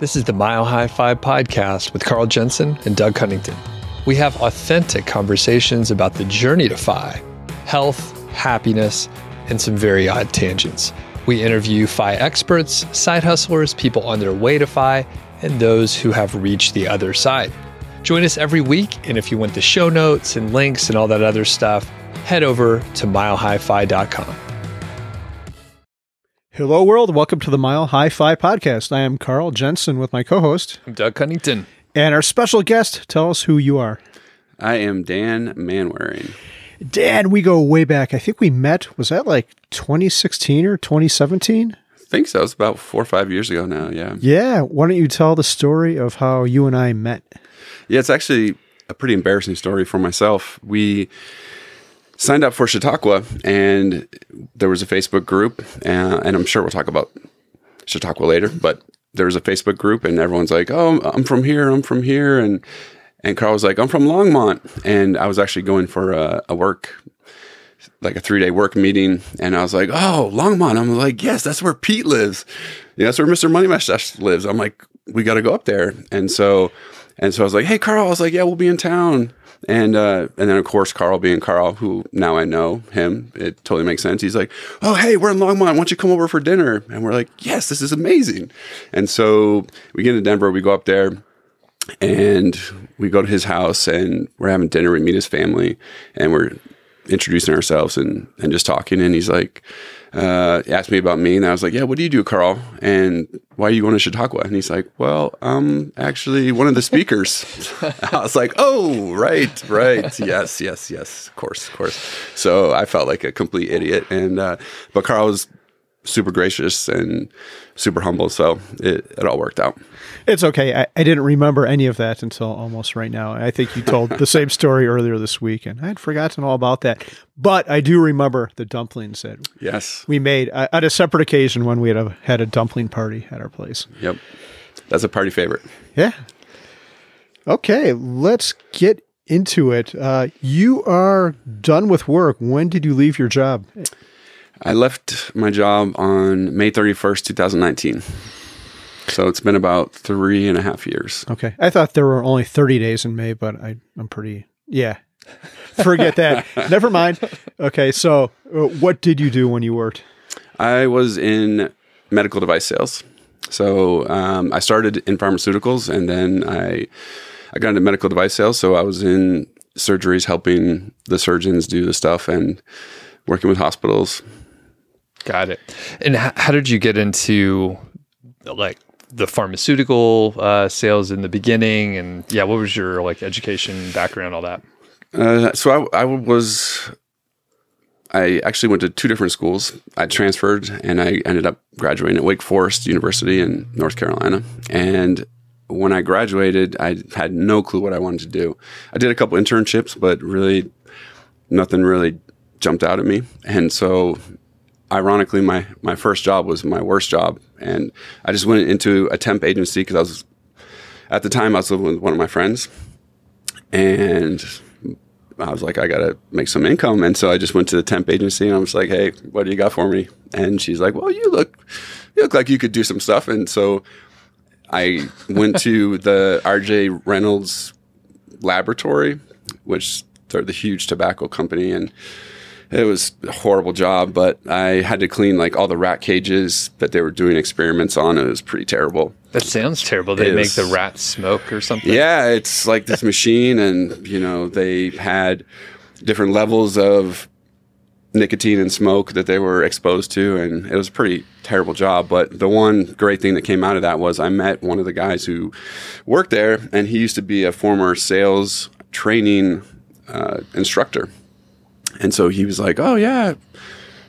This is the Mile High FI podcast with Carl Jensen and Doug Cunnington. We have authentic conversations about the journey to FI, health, happiness, and some very odd tangents. We interview FI experts, side hustlers, people on their way to FI, and those who have reached the other side. Join us every week, and if you want the show notes and links and all that other stuff, head over to milehighfi.com. Hello, world. Welcome to the Mile High FI podcast. I am Carl Jensen with my co host I'm Doug Cunnington. and our special guest. Tell us who you are. I am Dan Manwaring. Dan, we go way back. I think we met, was that like 2016 or 2017? I think so. It's about four or five years ago now. Yeah. Yeah. Why don't you tell the story of how you and I met? Yeah, it's actually a pretty embarrassing story for myself. We signed up for Chautauqua, and there was a Facebook group, uh, and I'm sure we'll talk about Chautauqua later, but there was a Facebook group, and everyone's like, "Oh, I'm from here. I'm from here," and and Carl was like, "I'm from Longmont," and I was actually going for a, a work. Like a three day work meeting, and I was like, "Oh, Longmont!" I'm like, "Yes, that's where Pete lives. Yeah, that's where Mister Money Mustache lives." I'm like, "We got to go up there," and so and so I was like, "Hey, Carl," I was like, "Yeah, we'll be in town." And uh, and then of course Carl being Carl, who now I know him, it totally makes sense. He's like, "Oh, hey, we're in Longmont. Why don't you come over for dinner?" And we're like, "Yes, this is amazing." And so we get into Denver, we go up there, and we go to his house, and we're having dinner. We meet his family, and we're introducing ourselves and and just talking. And he's like, uh, asked me about me, and I was like, "Yeah, what do you do, Carl? And why are you going to Chautauqua?" And he's like, "Well, I'm actually one of the speakers." I was like, "Oh, right, right, yes, yes, yes, of course, of course." So I felt like a complete idiot, and uh, but Carl was super gracious and super humble, so it, it all worked out. It's okay. I, I didn't remember any of that until almost right now. I think you told the same story earlier this week, and I had forgotten all about that. But I do remember the dumplings that Yes, we made uh, at a separate occasion when we had a, had a dumpling party at our place. yep, that's a party favorite. Yeah. Okay, let's get into it. Uh, you are done with work. When did you leave your job? I left my job on May 31st, 2019. So it's been about three and a half years. Okay, I thought there were only thirty days in May, but I, I'm pretty yeah. Forget that. Never mind. Okay, so uh, what did you do when you worked? I was in medical device sales. So um, I started in pharmaceuticals and then I, I got into medical device sales. So I was in surgeries helping the surgeons do the stuff and working with hospitals. Got it. And how did you get into like the pharmaceutical uh, sales in the beginning? And yeah, what was your like education background, all that? Uh, so I, I was, I actually went to two different schools. I transferred and I ended up graduating at Wake Forest University in North Carolina. And when I graduated, I had no clue what I wanted to do. I did a couple internships, but really nothing really jumped out at me. And so ironically, my, my first job was my worst job. And I just went into a temp agency because I was, at the time, I was living with one of my friends. And I was like, I got to make some income. And so I just went to the temp agency and I was like, hey, what do you got for me? And she's like, well, you look, you look like you could do some stuff. And so I went to the RJ Reynolds laboratory, which they're the huge tobacco company. And it was a horrible job, but I had to clean like all the rat cages that they were doing experiments on. It was pretty terrible. That sounds terrible. They It make is. the rats smoke or something. Yeah, it's like this machine, and you know they had different levels of nicotine and smoke that they were exposed to, and it was a pretty terrible job. But the one great thing that came out of that was I met one of the guys who worked there, and he used to be a former sales training uh, instructor, and so he was like, "Oh yeah."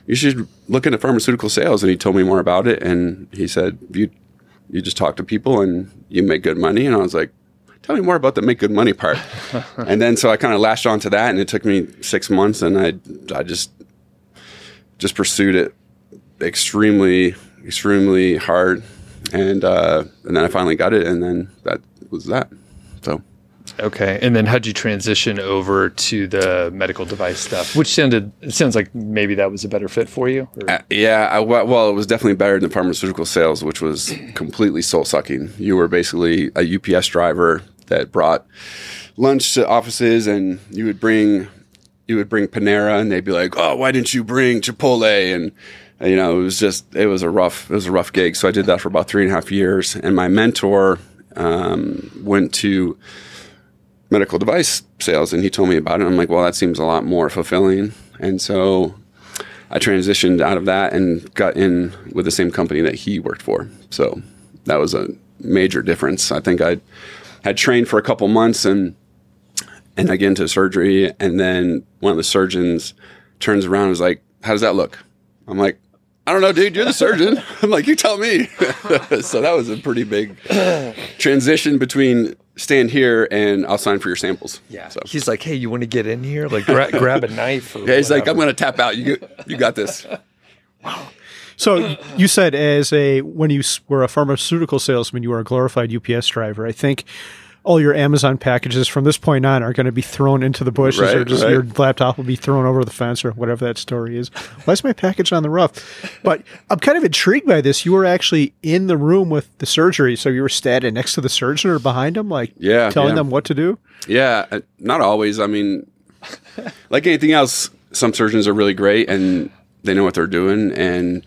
You should look into pharmaceutical sales, and he told me more about it. And he said, "You you just talk to people and you make good money. And I was like, tell me more about the make good money part. and then so I kind of lashed onto that and it took me six months and I, I just, just pursued it extremely, extremely hard. And, uh, and then I finally got it and then that was that. So Okay. And then how'd you transition over to the medical device stuff? Which sounded it sounds like maybe that was a better fit for you. Uh, yeah, I, well, it was definitely better than pharmaceutical sales, which was completely soul sucking. You were basically a UPS driver that brought lunch to offices, and you would bring you would bring Panera, and they'd be like, "Oh, why didn't you bring Chipotle?" And you know, it was just it was a rough it was a rough gig. So I did that for about three and a half years, and my mentor um, went to medical device sales and he told me about it. I'm like, well, that seems a lot more fulfilling. And so I transitioned out of that and got in with the same company that he worked for. So that was a major difference. I think I had trained for a couple months and and I get into surgery and then one of the surgeons turns around and is like, How does that look? I'm like, I don't know, dude. You're the surgeon. I'm like, you tell me. so that was a pretty big transition between stand here and I'll sign for your samples. yeah. So He's like, hey, you want to get in here? Like, gra- grab a knife. Or yeah, he's like. I'm going to tap out. You you got this. wow. So you said as a when you were a pharmaceutical salesman, you were a glorified UPS driver. I think all your Amazon packages from this point on are going to be thrown into the bushes, or just right. your laptop will be thrown over the fence, or whatever that story is. Why is my package on the roof? But I'm kind of intrigued by this. You were actually in the room with the surgery, so you were standing next to the surgeon or behind him, like Yeah, telling yeah. them what to do. Yeah, uh, not always. I mean, like anything else, some surgeons are really great and they know what they're doing, and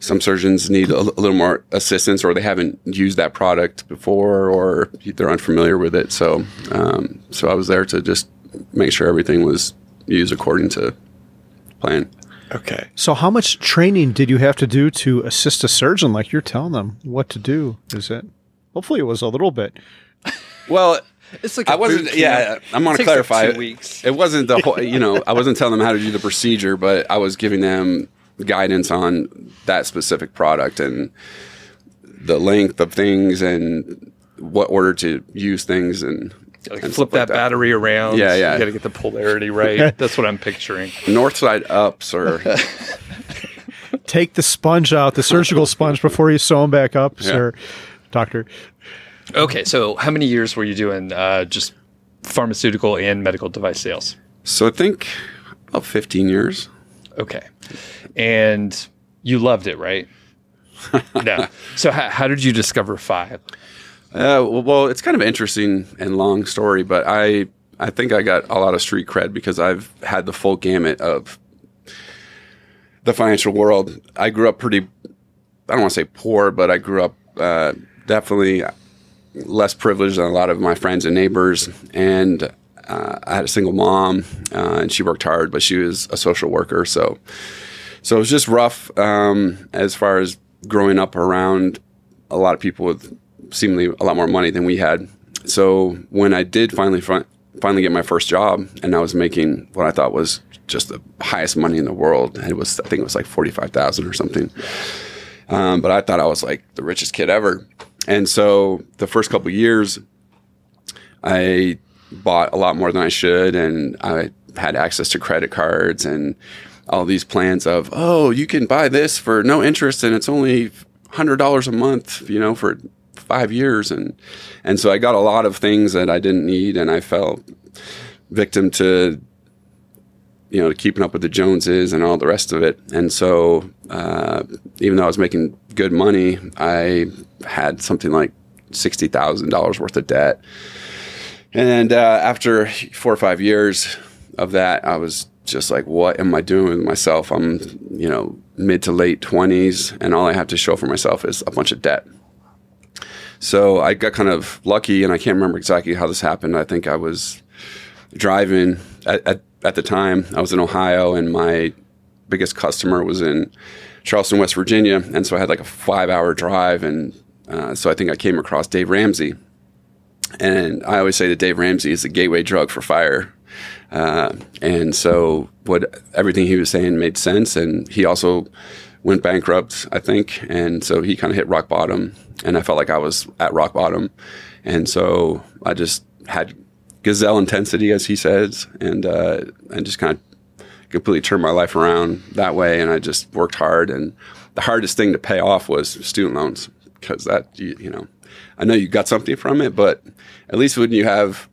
some surgeons need a, little more assistance, or they haven't used that product before, or they're unfamiliar with it. So, um, so I was there to just make sure everything was used according to plan. okay. So how much training did you have to do to assist a surgeon? Like you're telling them what to do. Is it? Hopefully, it was a little bit. Well, It's like I a wasn't. boot Yeah. I'm going to Takes like clarify. two weeks. It wasn't the whole. You know, I wasn't telling them how to do the procedure, but I was giving them guidance on that specific product and the length of things and what order to use things and, Like and flip that, like battery around. Yeah, yeah. You got to get the polarity right. That's what I'm picturing. North side up, sir. Take the sponge out, the surgical sponge, before you sew them back up, Yeah. sir, doctor. Okay, so how many years were you doing uh, just pharmaceutical and medical device sales? so I think about 15 years. Okay, and you loved it, right? no. So how, how did you discover FI? Uh, well, it's kind of interesting and long story, but I I think I got a lot of street cred because I've had the full gamut of the financial world. I grew up pretty. I don't want to say poor, but I grew up uh, definitely less privileged than a lot of my friends and neighbors, and uh, I had a single mom, uh, and she worked hard, but she was a social worker, so so it was just rough um, as far as growing up around a lot of people with seemingly a lot more money than we had. So when I did finally fin- finally get my first job, and I was making what I thought was just the highest money in the world, it was I think it was like forty five thousand or something. Um, but I thought I was like the richest kid ever, and so the first couple years, I bought a lot more than I should, and I had access to credit cards and all these plans of, oh, you can buy this for no interest, and it's only hundred dollars a month, you know, for five years, and and so I got a lot of things that I didn't need, and I fell victim to you know, keeping up with the Joneses and all the rest of it. And so, uh, even though I was making good money, I had something like sixty thousand dollars worth of debt. And uh, after four or five years of that, I was just like, "What am I doing with myself?" I'm, you know, mid to late twenties, and all I have to show for myself is a bunch of debt. So I got kind of lucky, and I can't remember exactly how this happened. I think I was driving at, at, at the time. I was in Ohio, and my biggest customer was in Charleston, West Virginia, and so I had like a five-hour drive, and uh, so I think I came across Dave Ramsey, and I always say that Dave Ramsey is the gateway drug for fire. Uh, and so what everything he was saying made sense, and he also went bankrupt, I think, and so he kind of hit rock bottom, and I felt like I was at rock bottom, and so I just had gazelle intensity, as he says, and uh, and just kind of completely turned my life around that way, and I just worked hard, and the hardest thing to pay off was student loans because that you, you know I know you got something from it, but at least when you have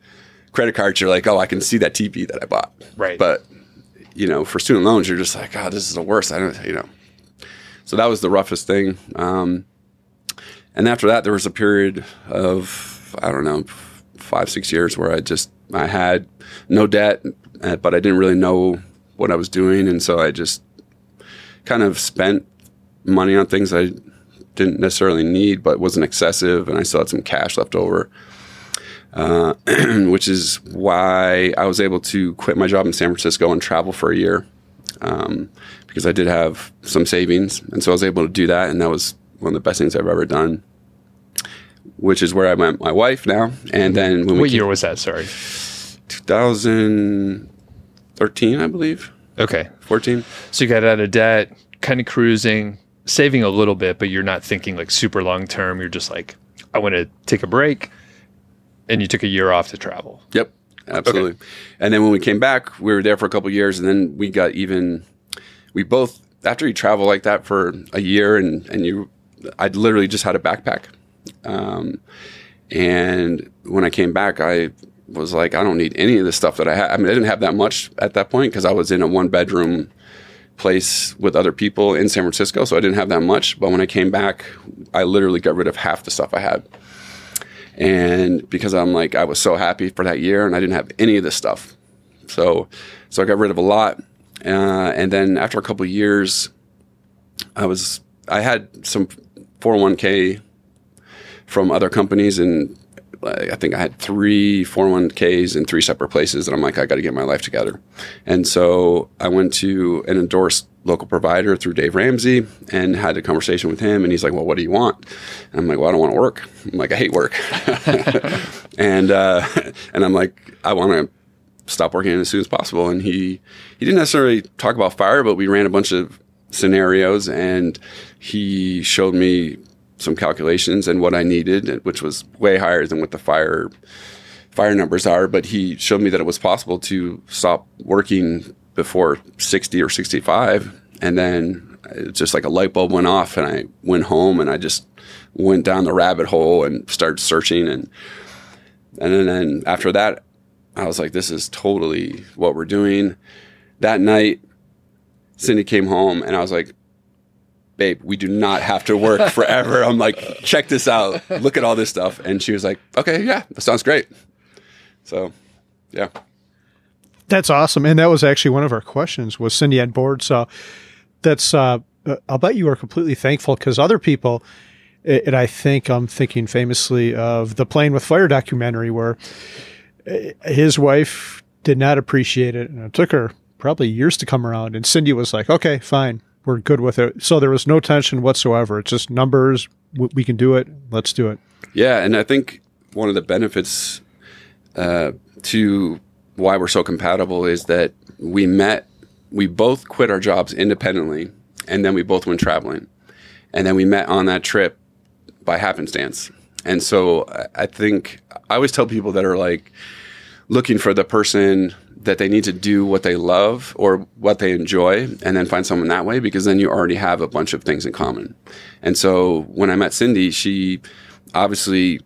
credit cards, you're like, oh, I can see that TP that I bought. Right. But you know, for student loans, you're just like, God, this is the worst. I don't, you know. So that was the roughest thing. Um, and after that, there was a period of I don't know, five six years where I just I had no debt, uh, but I didn't really know what I was doing, and so I just kind of spent money on things I didn't necessarily need, but wasn't excessive, and I still had some cash left over. Uh, which is why I was able to quit my job in San Francisco and travel for a year um, because I did have some savings, and so I was able to do that, and that was one of the best things I've ever done. Which is where I met my wife now, and then when what we year was that? Sorry. 2013, I believe, Okay. 14. So you got out of debt, kind of cruising, saving a little bit, but you're not thinking like super long term. You're just like, I want to take a break. And you took a year off to travel. Yep, absolutely. And then when we came back, we were there for a couple of years, and then we got even. We both after you travel like that for a year, and and you, I literally just had a backpack, um, and when I came back, I was like, I don't need any of the stuff that I had. I mean, I didn't have that much at that point because I was in a one bedroom place with other people in San Francisco, so I didn't have that much. But when I came back, I literally got rid of half the stuff I had. And because I'm like, I was so happy for that year and I didn't have any of this stuff. So, so I got rid of a lot. Uh, and then after a couple years, I was, I had some 401k from other companies and I think I had three 401ks in three separate places, and I'm like, I got to get my life together. And so I went to an endorsed local provider through Dave Ramsey and had a conversation with him. And he's like, Well, what do you want? And I'm like, Well, I don't want to work. I'm like, I hate work. and uh, and I'm like, I want to stop working as soon as possible. And he he didn't necessarily talk about fire, but we ran a bunch of scenarios, and he showed me some calculations and what I needed, which was way higher than what the fire fire numbers are. But he showed me that it was possible to stop working before 60 or 65, and then it's just like a light bulb went off, and I went home and I just went down the rabbit hole and started searching, and and then, then after that, I was like, this is totally what we're doing. That night, Cindy came home, and I was like, babe, we do not have to work forever. I'm like, check this out. Look at all this stuff. And she was like, okay, yeah, that sounds great. So, yeah. That's awesome. And that was actually one of our questions was Cindy on board. So that's, uh, I'll bet you are completely thankful because other people, and I think I'm thinking famously of the Playing with Fire documentary where his wife did not appreciate it. And it took her probably years to come around. And Cindy was like, okay, fine we're good with it. So there was no tension whatsoever. It's just numbers. We can do it. Let's do it. Yeah, and I think one of the benefits uh, to why we're so compatible is that we met. We both quit our jobs independently, and then we both went traveling, and then we met on that trip by happenstance. And so I think I always tell people that are like looking for the person that they need to do what they love or what they enjoy and then find someone that way because then you already have a bunch of things in common. And so when I met Cindy, she obviously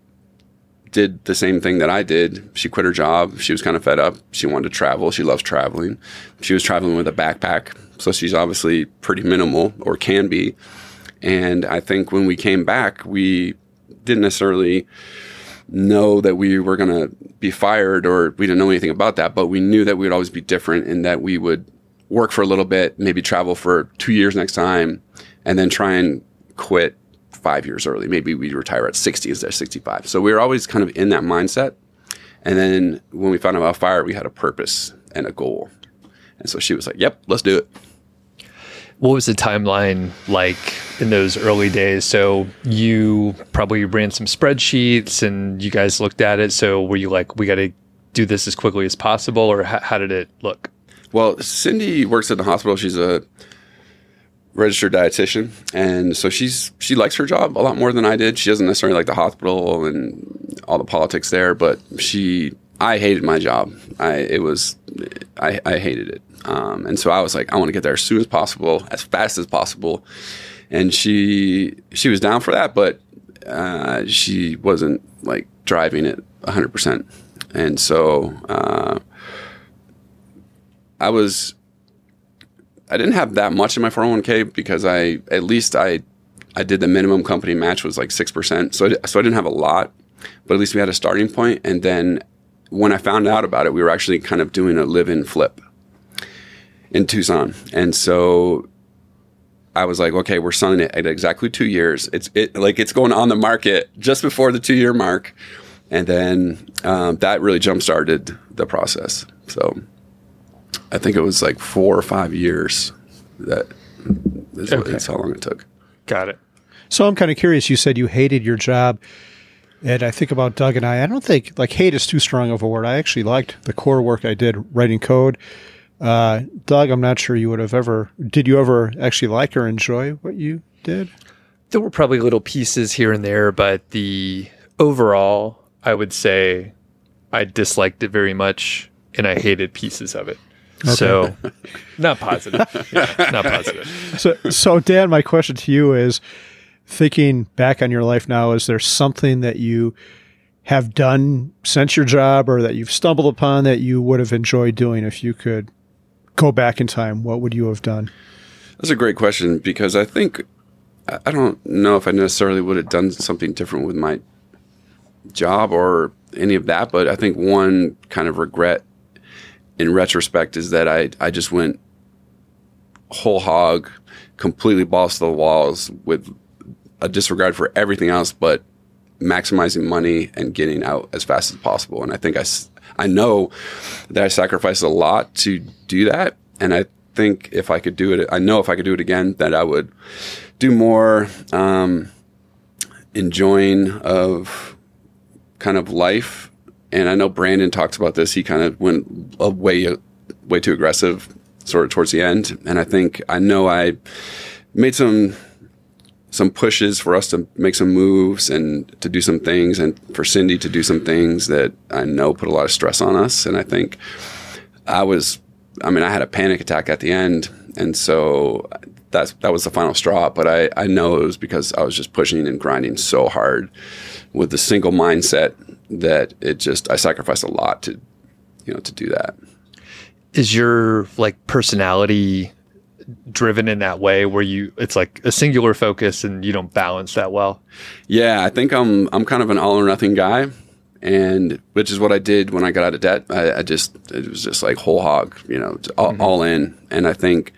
did the same thing that I did. She quit her job. She was kind of fed up. She wanted to travel. She loves traveling. She was traveling with a backpack. So she's obviously pretty minimal or can be. And I think when we came back, we didn't necessarily know that we were going to be fired or we didn't know anything about that, but we knew that we would always be different and that we would work for a little bit, maybe travel for two years next time, and then try and quit five years early. Maybe we'd retire at 60 instead of 65. So we were always kind of in that mindset. And then when we found out about fire, we had a purpose and a goal. And so she was like, yep, let's do it what was the timeline like in those early days? So you probably ran some spreadsheets and you guys looked at it. So were you like, we got to do this as quickly as possible, or how, how did it look? Well, Cindy works at the hospital. She's a registered dietitian, and so she's she likes her job a lot more than I did. She doesn't necessarily like the hospital and all the politics there, but she I hated my job. I it was I, I hated it. Um, and so I was like, I want to get there as soon as possible, as fast as possible. And she she was down for that, but uh, she wasn't like driving it 100%. and so uh, I was I didn't have that much in my 401k because I at least I I did the minimum company match was like six percent, so I, so I didn't have a lot, but at least we had a starting point. And then when I found out about it, we were actually kind of doing a live-in flip in Tucson, and so I was like, okay, we're selling it at exactly two years. It's it like it's going on the market just before the two-year mark, and then um, that really jump started the process. So I think it was like four or five years. That is what, Okay. that's how long it took. Got it. So I'm kind of curious. You said you hated your job. And I think about Doug and I. I don't think like hate is too strong of a word. I actually liked the core work I did writing code. Uh, Doug, I'm not sure you would have ever. Did you ever actually like or enjoy what you did? There were probably little pieces here and there, but the overall, I would say I disliked it very much and I hated pieces of it. So, not positive. Yeah, not positive. So, so Dan, my question to you is: thinking back on your life now, is there something that you have done since your job, or that you've stumbled upon that you would have enjoyed doing if you could go back in time? What would you have done? That's a great question because I think I don't know if I necessarily would have done something different with my job or any of that, but I think one kind of regret in retrospect is that I I just went whole hog, completely balls to the walls with a disregard for everything else but maximizing money and getting out as fast as possible. And I think I, I know that I sacrificed a lot to do that. And I think if I could do it, I know if I could do it again, that I would do more um, enjoying of kind of life. And I know Brandon talks about this. He kind of went a way, way too aggressive sort of towards the end. And I think, I know I made some some pushes for us to make some moves and to do some things and for Cindy to do some things that I know put a lot of stress on us. And I think I was, I mean, I had a panic attack at the end. And so that's, that was the final straw. But I, I know it was because I was just pushing and grinding so hard with the single mindset that it just, I sacrificed a lot to, you know, to do that. Is your like personality driven in that way where you it's like a singular focus and you don't balance that well? Yeah, I think I'm I'm kind of an all or nothing guy, and which is what I did when I got out of debt. I, I just it was just like whole hog, you know, all, all in. And I think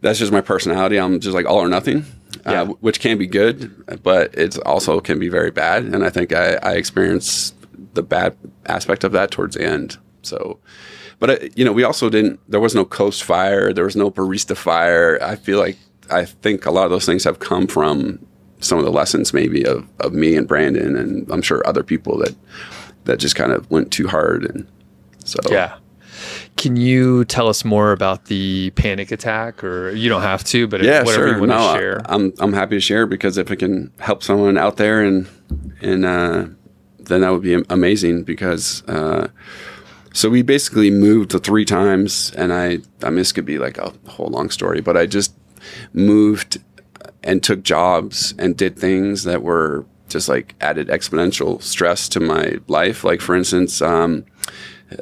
that's just my personality. I'm just like all or nothing, Yeah. uh, which can be good, but it's also can be very bad. And I think I, I experienced the bad aspect of that towards the end. So. But uh, you know, we also didn't. There was no coast fire. There was no barista fire. I feel like I think a lot of those things have come from some of the lessons maybe of, of me and Brandon and I'm sure other people that that just kind of went too hard and so Yeah. Can you tell us more about the panic attack or you don't have to, but yeah whatever sure you want no to share. I, am I'm happy to share because if it can help someone out there and and uh, then that would be amazing because uh, so we basically moved three times and I I mean this could be like a whole long story but I just moved and took jobs and did things that were just like added exponential stress to my life. Like for instance, um,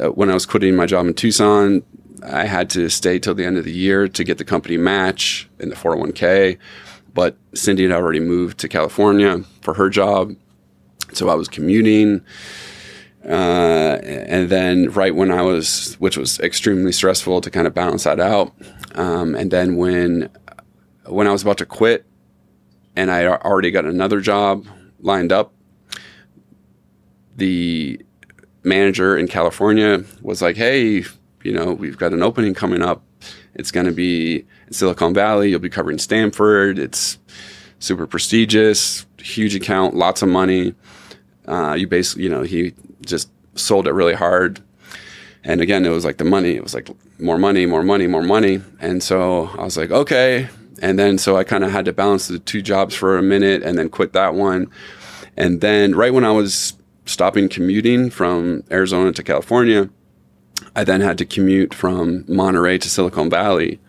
uh, when I was quitting my job in Tucson, I had to stay till the end of the year to get the company match in the 401k. But Cindy had already moved to California for her job, so I was commuting. Uh, and then right when I was, which was extremely stressful to kind of balance that out. Um, and then when when I was about to quit, and I already got another job lined up, the manager in California was like, "Hey, you know, we've got an opening coming up. It's going to be in Silicon Valley. You'll be covering Stanford. It's super prestigious, huge account, lots of money. Uh, you basically, you know, he just sold it really hard. And again, it was like the money. It was like more money, more money, more money. And so I was like, okay. And then so I kind of had to balance the two jobs for a minute and then quit that one. And then right when I was stopping commuting from Arizona to California, I then had to commute from Monterey to Silicon Valley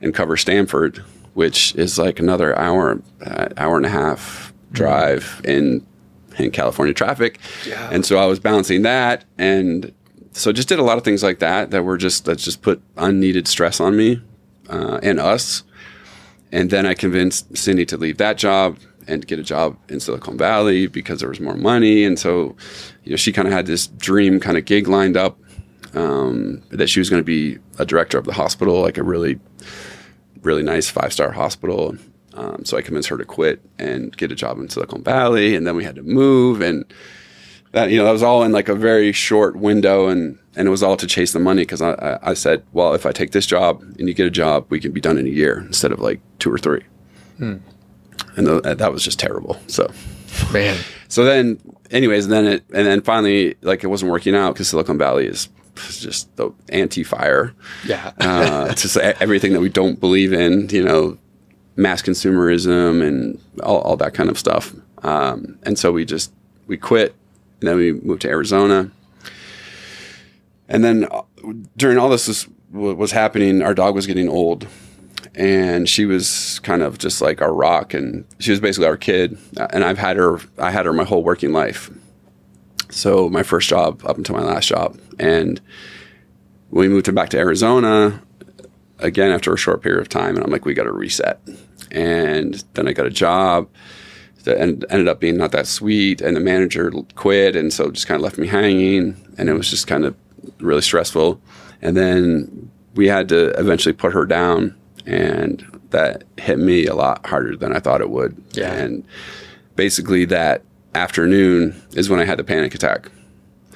and cover Stanford, which is like another hour, uh, hour and a half drive in in California traffic. And so I was balancing that and so just did a lot of things like that that were just that just put unneeded stress on me uh, and us. And then I convinced Cindy to leave that job and get a job in Silicon Valley because there was more money. And so, you know, she kind of had this dream kind of gig lined up um, that she was going to be a director of the hospital, like a really, really nice five star hospital. Um, so I convinced her to quit and get a job in Silicon Valley, and then we had to move, and that you know that was all in like a very short window, and and it was all to chase the money because I, I said, well, if I take this job and you get a job, we can be done in a year instead of like two or three, and th- that was just terrible. So Man. so then, anyways, then it and then finally, like it wasn't working out because Silicon Valley is just the anti-fire. Yeah. uh, it's just everything that we don't believe in, you know, mass consumerism and all, all that kind of stuff. Um, and so we just we quit, and then we moved to Arizona. And then uh, during all this was, was happening, our dog was getting old, and she was kind of just like our rock, and she was basically our kid. And I've had her, I had her my whole working life. So my first job up until my last job, and we moved back to Arizona again after a short period of time, and I'm like, we got to reset. And then I got a job that ended up being not that sweet, and the manager quit, and so just kind of left me hanging, and it was just kind of really stressful. And then we had to eventually put her down, and that hit me a lot harder than I thought it would. Yeah. And basically, that afternoon is when I had the panic attack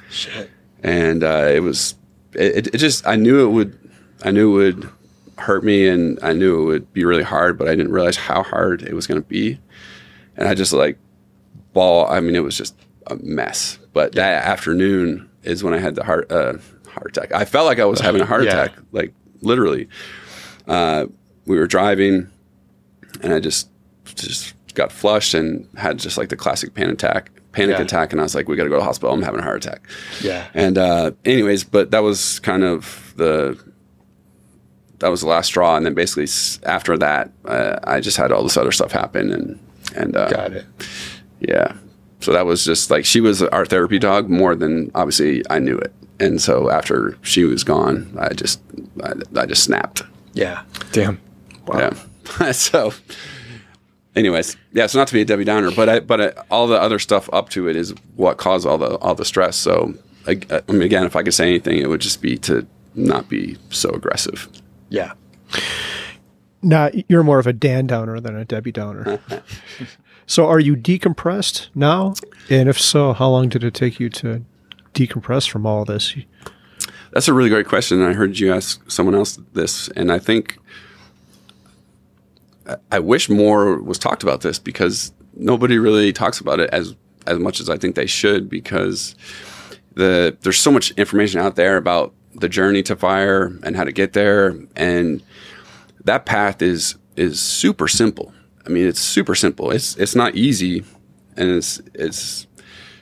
Shit. and uh, it was it, it just I knew it would I knew it would hurt me and I knew it would be really hard but I didn't realize how hard it was going to be. And I just like ball I mean it was just a mess. But that afternoon is when I had the heart uh, heart attack. I felt like I was having a heart Yeah. attack like literally. Uh, we were driving and I just just got flushed and had just like the classic panic attack panic Yeah. attack and I was like we got to go to the hospital. I'm having a heart attack. Yeah. and uh, anyways, but that was kind of the that was the last straw. And then basically after that, uh, I just had all this other stuff happen, and and uh, Got it. yeah. So that was just like she was our therapy dog more than obviously I knew it. And so after she was gone, I just I, I just snapped. Yeah. Damn. Yeah. so, anyways, yeah. So not to be a Debbie Downer, but I, but I, all the other stuff up to it is what caused all the all the stress. So, I, I mean, again, if I could say anything, it would just be to not be so aggressive. Yeah. Now you're more of a Dan Downer than a Debbie Downer. so are you decompressed now? And if so, how long did it take you to decompress from all this? That's a really great question. I heard you ask someone else this, and I think I- I wish more was talked about this because nobody really talks about it as as much as I think they should because the there's so much information out there about the journey to fire and how to get there and that path is is super simple. I mean, it's super simple. It's it's not easy and it's it's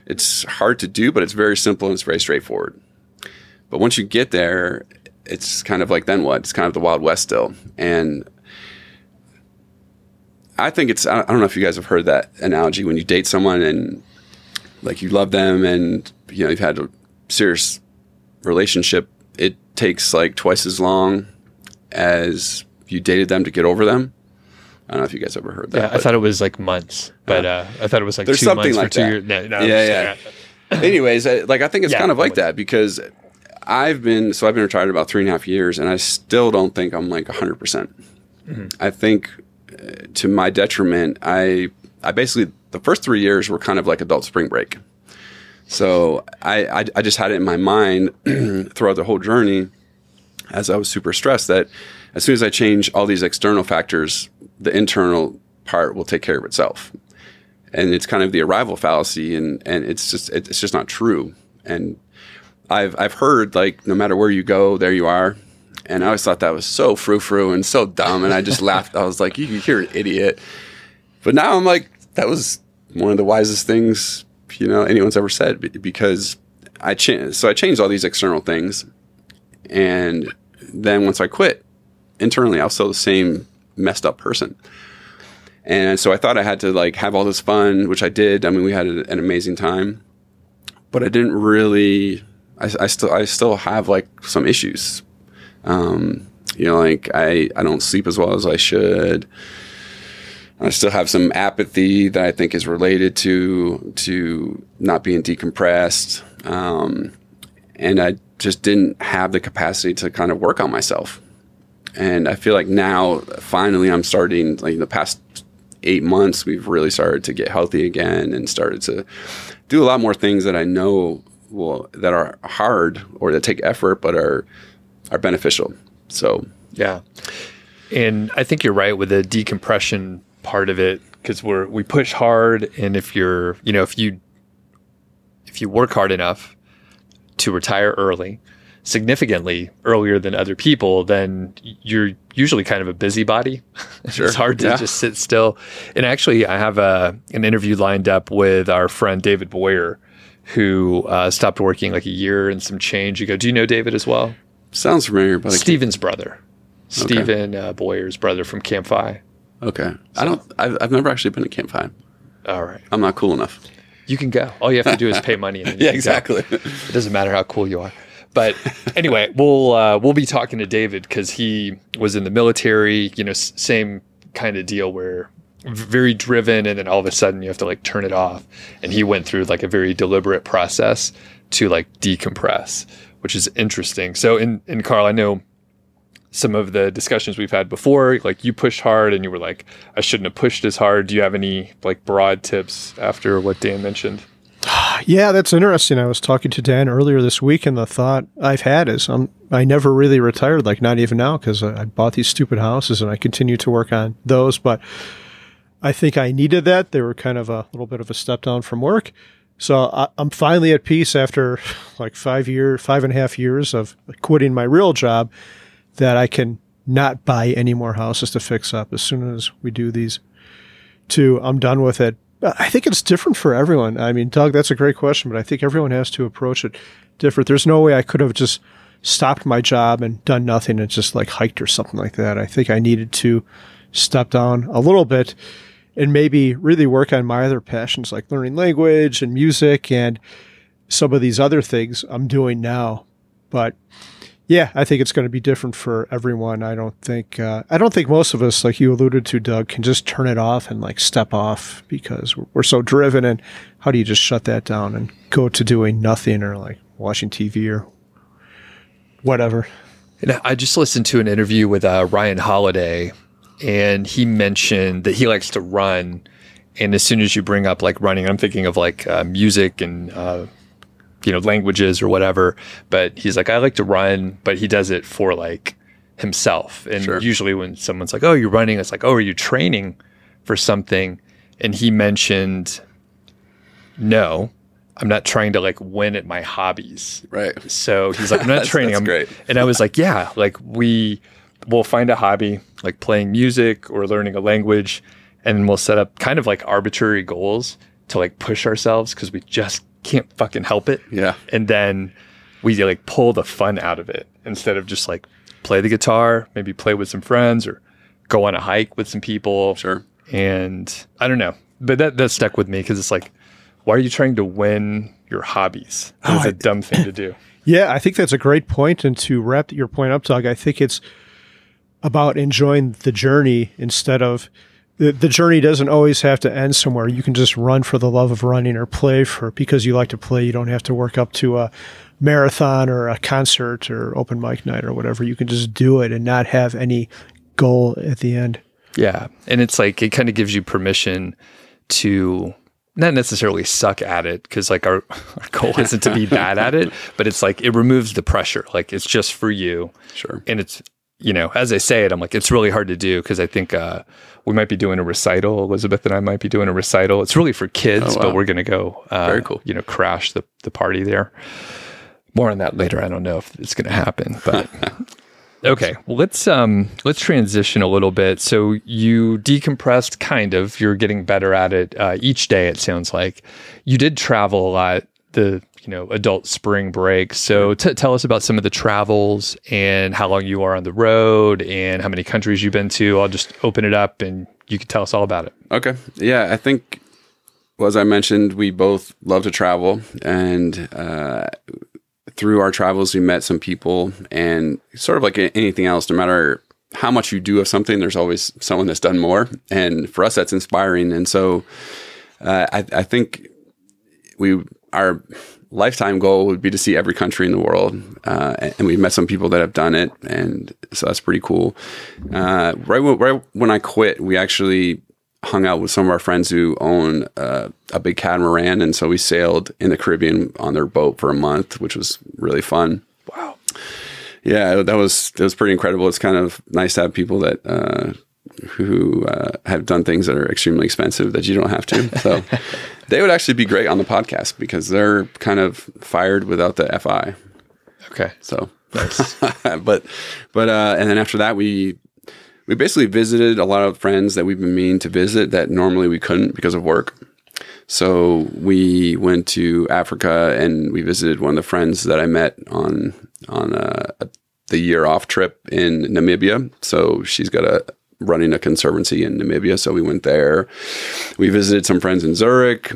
it's hard to do, but it's very simple and it's very straightforward. But once you get there, it's kind of like then what? It's kind of the Wild West still. And I think it's, I don't know if you guys have heard that analogy when you date someone and like you love them and, you know, you've had a serious relationship, it takes like twice as long as you dated them to get over them. I don't know if you guys ever heard that. Yeah. I thought it was like months, but uh, I thought it was like There's two something months like for two that. years. No, no, Yeah, I'm anyways, I, like I think it's Yeah, kind of like that because I've been so I've been retired about three and a half years, and I still don't think I'm like hundred percent. I think, uh, to my detriment, I I basically the first three years were kind of like adult spring break. So I I, I just had it in my mind throughout the whole journey, as I was super stressed that as soon as I change all these external factors, the internal part will take care of itself. And it's kind of the arrival fallacy and and it's just it- it's just not true. And i've i've heard like no matter where you go there you are. And i always thought that was so frou-frou and so dumb and i just laughed. I was like you, you're an idiot. But now i'm like that was one of the wisest things you know anyone's ever said because i changed so i changed all these external things and then once i quit internally i was still the same messed up person And so I thought I had to like have all this fun, which I did. I mean, we had a, an amazing time, but I didn't really. I, I still I still have like some issues. Um, you know, like I I don't sleep as well as I should. I still have some apathy that I think is related to to not being decompressed, um, and I just didn't have the capacity to kind of work on myself. And I feel like now, finally, I'm starting. Like the past eight months, we've really started to get healthy again and started to do a lot more things that I know will that are hard or that take effort, but are are beneficial. So yeah, and I think you're right with the decompression part of it because we're we push hard, and if you're you know if you if you work hard enough to retire early, significantly earlier than other people, then you're usually kind of a busybody. Sure. it's hard to yeah. just sit still. And actually, I have a an interview lined up with our friend David Boyer, who uh, stopped working like a year and some change ago. Do you know David as well? Sounds familiar, but Steven's brother, Stephen uh, Boyer's brother from Camp FI. Okay, so. I don't. I've, I've never actually been to Camp FI. All right, I'm not cool enough. You can go. All you have to do is pay money. And yeah, exactly. It doesn't matter how cool you are. But anyway, we'll uh, we'll be talking to David because he was in the military. You know, s- same kind of deal where very driven, and then all of a sudden you have to like turn it off. And he went through like a very deliberate process to like decompress, which is interesting. So in in Carl, I know some of the discussions we've had before like you pushed hard and you were like i shouldn't have pushed as hard do you have any like broad tips after what dan mentioned yeah, that's interesting. I was talking to Dan earlier this week, and the thought I've had is I'm, I never really retired, like not even now, because I, I bought these stupid houses and I continue to work on those. But I think I needed that. They were kind of a little bit of a step down from work. So I, I'm finally at peace after like five year, five and a half years of quitting my real job that I can not buy any more houses to fix up as soon as we do these two. I'm done with it. I think it's different for everyone. I mean, Doug, that's a great question, but I think everyone has to approach it different. There's no way I could have just stopped my job and done nothing and just like hiked or something like that. I think I needed to step down a little bit and maybe really work on my other passions like learning language and music and some of these other things I'm doing now. But yeah, I think it's going to be different for everyone. I don't think uh, I don't think most of us, like you alluded to, Doug, can just turn it off and like step off because we're so driven. And how do you just shut that down and go to doing nothing or like watching TV or whatever? And I just listened to an interview with uh, Ryan Holiday, and he mentioned that he likes to run. And as soon as you bring up like running, I'm thinking of like uh, music and uh, you know, languages or whatever. But he's like, I like to run, but he does it for like himself. And sure. usually when someone's like, Oh, you're running, it's like, Oh, are you training for something? And he mentioned, No, I'm not trying to like win at my hobbies. Right. So he's like, I'm not training. I'm great. And I was like, Yeah, like we will find a hobby like playing music or learning a language and we'll set up kind of like arbitrary goals to like push ourselves because we just can't fucking help it. Yeah. And then we like pull the fun out of it instead of just like play the guitar, maybe play with some friends or go on a hike with some people. Sure. And I don't know, but that that stuck with me because it's like, why are you trying to win your hobbies? That's oh, a dumb thing to do. Yeah, I think that's a great point. And to wrap your point up, Doug, I think it's about enjoying the journey instead of the, the journey doesn't always have to end somewhere. You can just run for the love of running or play for because you like to play. You don't have to work up to a marathon or a concert or open mic night or whatever. You can just do it and not have any goal at the end. Yeah. And it's like it kind of gives you permission to not necessarily suck at it because like our, our goal isn't to be bad at it, but it's like it removes the pressure. Like it's just for you. Sure. And it's you know, as I say it, I'm like, it's really hard to do because I think uh, we might be doing a recital. Elizabeth and I might be doing a recital. It's really for kids, oh, wow. but we're going to go, uh, very cool. You know, crash the the party there. More on that later. I don't know if it's going to happen, but okay. Well, let's um let's transition a little bit. So you decompressed, kind of. You're getting better at it uh, each day. It sounds like you did travel a lot. The you know adult spring break. So t- tell us about some of the travels and how long you are on the road and how many countries you've been to. I'll just open it up and you can tell us all about it. Okay. Yeah, I think, well, as I mentioned, we both love to travel, and uh, through our travels, we met some people, and sort of like anything else, no matter how much you do of something, there's always someone that's done more, and for us, that's inspiring. And so, uh, I, I think we our lifetime goal would be to see every country in the world, uh, and we've met some people that have done it, and so that's pretty cool. Uh, right, when, right when I quit, we actually hung out with some of our friends who own uh, a big catamaran, and so we sailed in the Caribbean on their boat for a month, which was really fun. Wow. Yeah, that was that was pretty incredible. It's kind of nice to have people that uh, who uh, have done things that are extremely expensive that you don't have to. So they would actually be great on the podcast because they're kind of fired without the FI. Okay. So nice. but but uh, and then after that we we basically visited a lot of friends that we've been meaning to visit that normally we couldn't because of work. So we went to Africa and we visited one of the friends that I met on on uh, the year off trip in Namibia. So she's got a running a conservancy in Namibia. So we went there. We visited some friends in Zurich.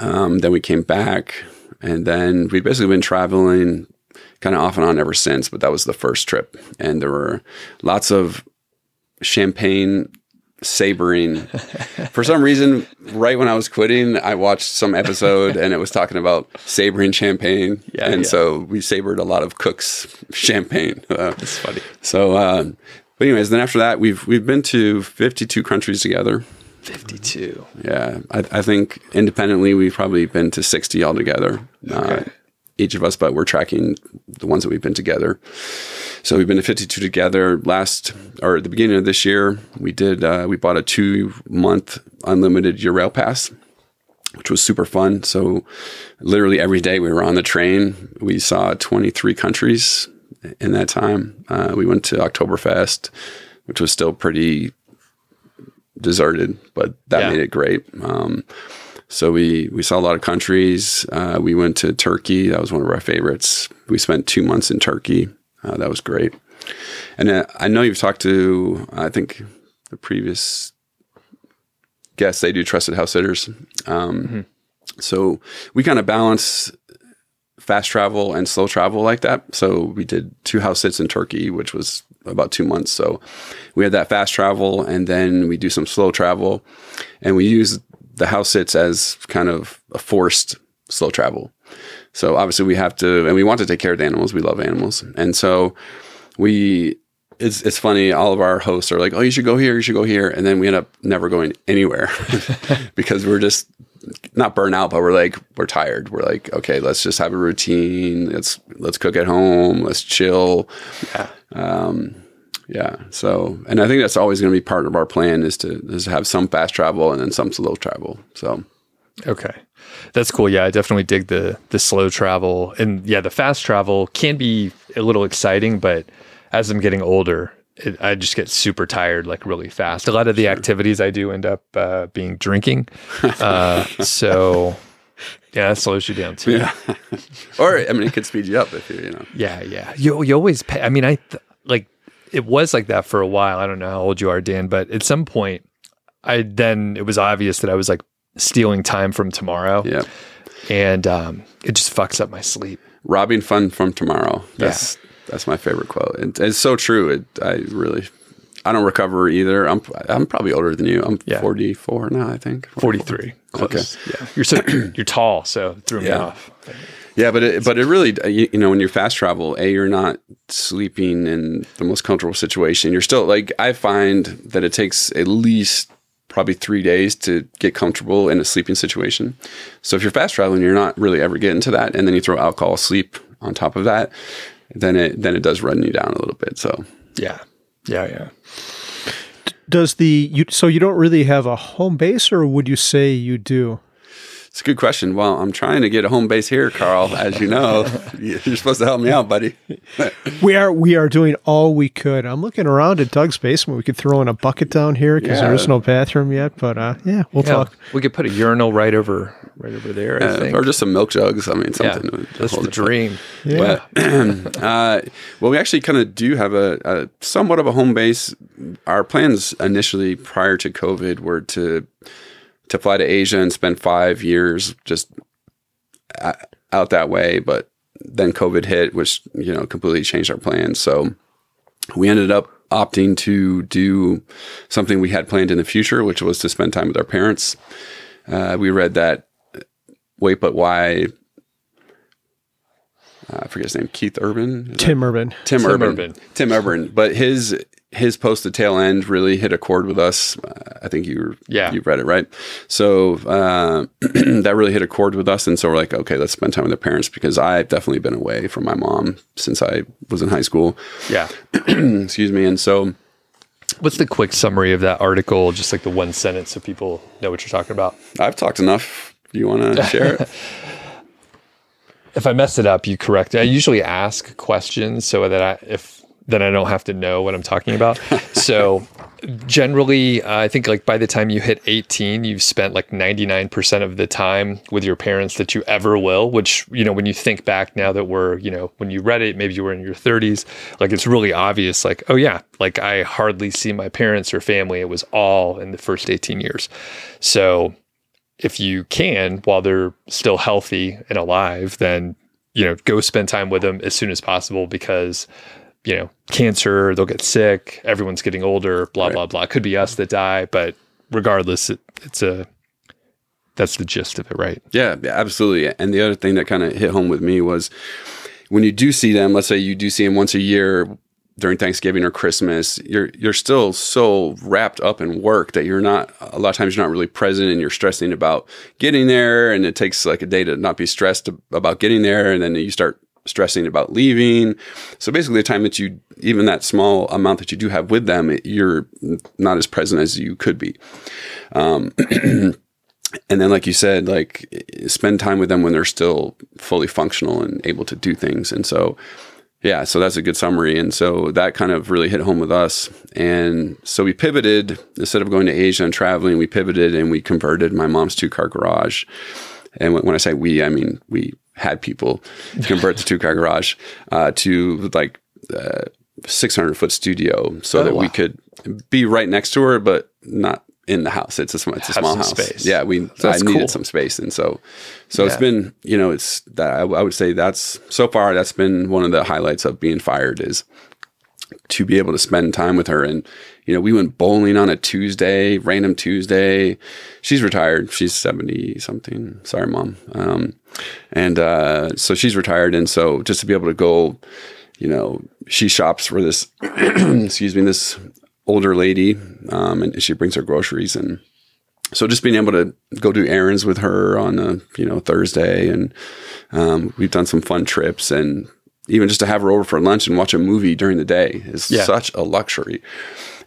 Um, then we came back, and then we've basically been traveling kind of off and on ever since. But that was the first trip, and there were lots of champagne sabering. For some reason, right when I was quitting, I watched some episode and it was talking about sabering champagne. Yeah, and yeah. so we sabered a lot of Cook's champagne. Uh, It's funny. so, uh, but anyways, then after that, we've we've been to 52 countries together. 52. Yeah, I, I think independently we've probably been to 60 altogether. Uh, Okay. each of us, but we're tracking the ones that we've been together. So we've been to 52 together. Last or at the beginning of this year, we did uh, we bought a two month unlimited Eurail pass, which was super fun. So literally every day we were on the train. We saw 23 countries in that time. Uh, we went to Oktoberfest, which was still pretty deserted, but that Yeah. made it great. Um, so we we saw a lot of countries. Uh, we went to Turkey. That was one of our favorites. We spent two months in Turkey. Uh, that was great. And uh, I know you've talked to I think the previous guests. They do trusted house sitters. Um, So we kind of balance fast travel and slow travel like that. So we did two house sits in Turkey, which was about two months. So we had that fast travel, and then we do some slow travel, and we use the house sits as kind of a forced slow travel. So obviously we have to, and we want to take care of the animals. We love animals, and so we. It's it's funny. All of our hosts are like, "Oh, you should go here. You should go here," and then we end up never going anywhere because we're just not burn out, but we're like we're tired. We're like, okay, let's just have a routine. Let's let's cook at home. Let's chill. Yeah. Um, yeah. So, and I think that's always going to be part of our plan is to is to have some fast travel and then some slow travel. So, Okay. That's cool. Yeah, I definitely dig the the slow travel. And yeah, the fast travel can be a little exciting, but as I'm getting older, it, I just get super tired like really fast. A lot of the activities I do end up uh, being drinking. Uh, so yeah, that slows you down too. yeah. or I mean, it could speed you up if you you know. Yeah, yeah. You you always pay. I mean, I th- like it was like that for a while. I don't know how old you are, Dan, but at some point, I then it was obvious that I was like stealing time from tomorrow, Yeah. and um, it just fucks up my sleep. Robbing fun from tomorrow. That's that's my favorite quote. It, it's so true. It I really. I don't recover either. I'm I'm probably older than you. I'm Yeah. 44 now, I think. Forty three. Close. Yeah, you're so you're tall, so it threw me Yeah. off. Yeah, but it, but it really, uh, you, you know, when you're fast travel, a you're not sleeping in the most comfortable situation. You're still like I find that it takes at least probably three days to get comfortable in a sleeping situation. So if you're fast traveling, you're not really ever getting to that, and then you throw alcohol, sleep on top of that, then it then it does run you down a little bit. So Yeah, yeah, yeah. Does the you so you don't really have a home base, or would you say you do? It's a good question. Well, I'm trying to get a home base here, Carl. As you know, you're supposed to help me out, buddy. We are we are doing all we could. I'm looking around at Doug's basement. We could throw in a bucket down here because there is no bathroom yet. But uh, yeah, we'll Yeah, talk. we could put a urinal right over right over there. I Uh, think. or just some milk jugs. I mean, something. to that's the it. dream. Yeah, But, uh, well, we actually kind of do have a, a somewhat of a home base. Our plans initially prior to COVID were to to fly to Asia and spend five years just uh, out that way. But then COVID hit, which you know completely changed our plans. So we ended up opting to do something we had planned in the future, which was to spend time with our parents. Uh, we read that Wait But Why. Uh, I forget his name, Keith Urban. Tim Urban. Tim, Tim Urban. Urban. Tim Urban. But his his post the tail end really hit a chord with us. Uh, I think you Yeah. you read it right. So uh, that really hit a chord with us, and so we're like, okay, let's spend time with our parents because I've definitely been away from my mom since I was in high school. Yeah. Excuse me, and so What's the quick summary of that article? Just like the one sentence, so people know what you're talking about. I've talked enough. Do you want to share it? If I mess it up, you correct. I usually ask questions so that I, if then I don't have to know what I'm talking about. so generally, uh, I think like by the time you hit 18, you've spent like 99% of the time with your parents that you ever will. Which you know, when you think back now that we're you know when you read it, maybe you were in your 30s. Like it's really obvious. Like oh yeah, like I hardly see my parents or family. It was all in the first 18 years. So if you can while they're still healthy and alive then you know go spend time with them as soon as possible because you know cancer they'll get sick everyone's getting older blah blah blah. It could be us that die but regardless it, it's a that's the gist of it right? Yeah, yeah, absolutely. And the other thing that kind of hit home with me was when you do see them, let's say you do see them once a year during Thanksgiving or Christmas, you're you're still so wrapped up in work that you're not a lot of times you're not really present and you're stressing about getting there and it takes like a day to not be stressed about getting there and then you start stressing about leaving. So basically the time that you even that small amount that you do have with them, you're not as present as you could be. Um, and then like you said like spend time with them when they're still fully functional and able to do things. And so yeah so that's a good summary. And so that kind of really hit home with us. And so we pivoted instead of going to asia and traveling we pivoted and we converted my mom's two car garage and when when i say we i mean we had people convert the two car garage uh, to like uh, 600 foot studio so Oh, that we could be right next to her but not in the house it's a, sm- it's a small house space. yeah we I That's needed cool. some space and so so it's Yeah. been you know it's that I, I would say that's so far that's been one of the highlights of being fired is to be able to spend time with her and you know we went bowling on a tuesday random tuesday. She's retired. She's 70 something sorry mom. Um, and uh, so she's retired. And so just to be able to go you know she shops for this excuse me this older lady um, and she brings her groceries. And so just being able to go do errands with her on a you know Thursday, and um, we've done some fun trips, and even just to have her over for lunch and watch a movie during the day is Yeah. such a luxury,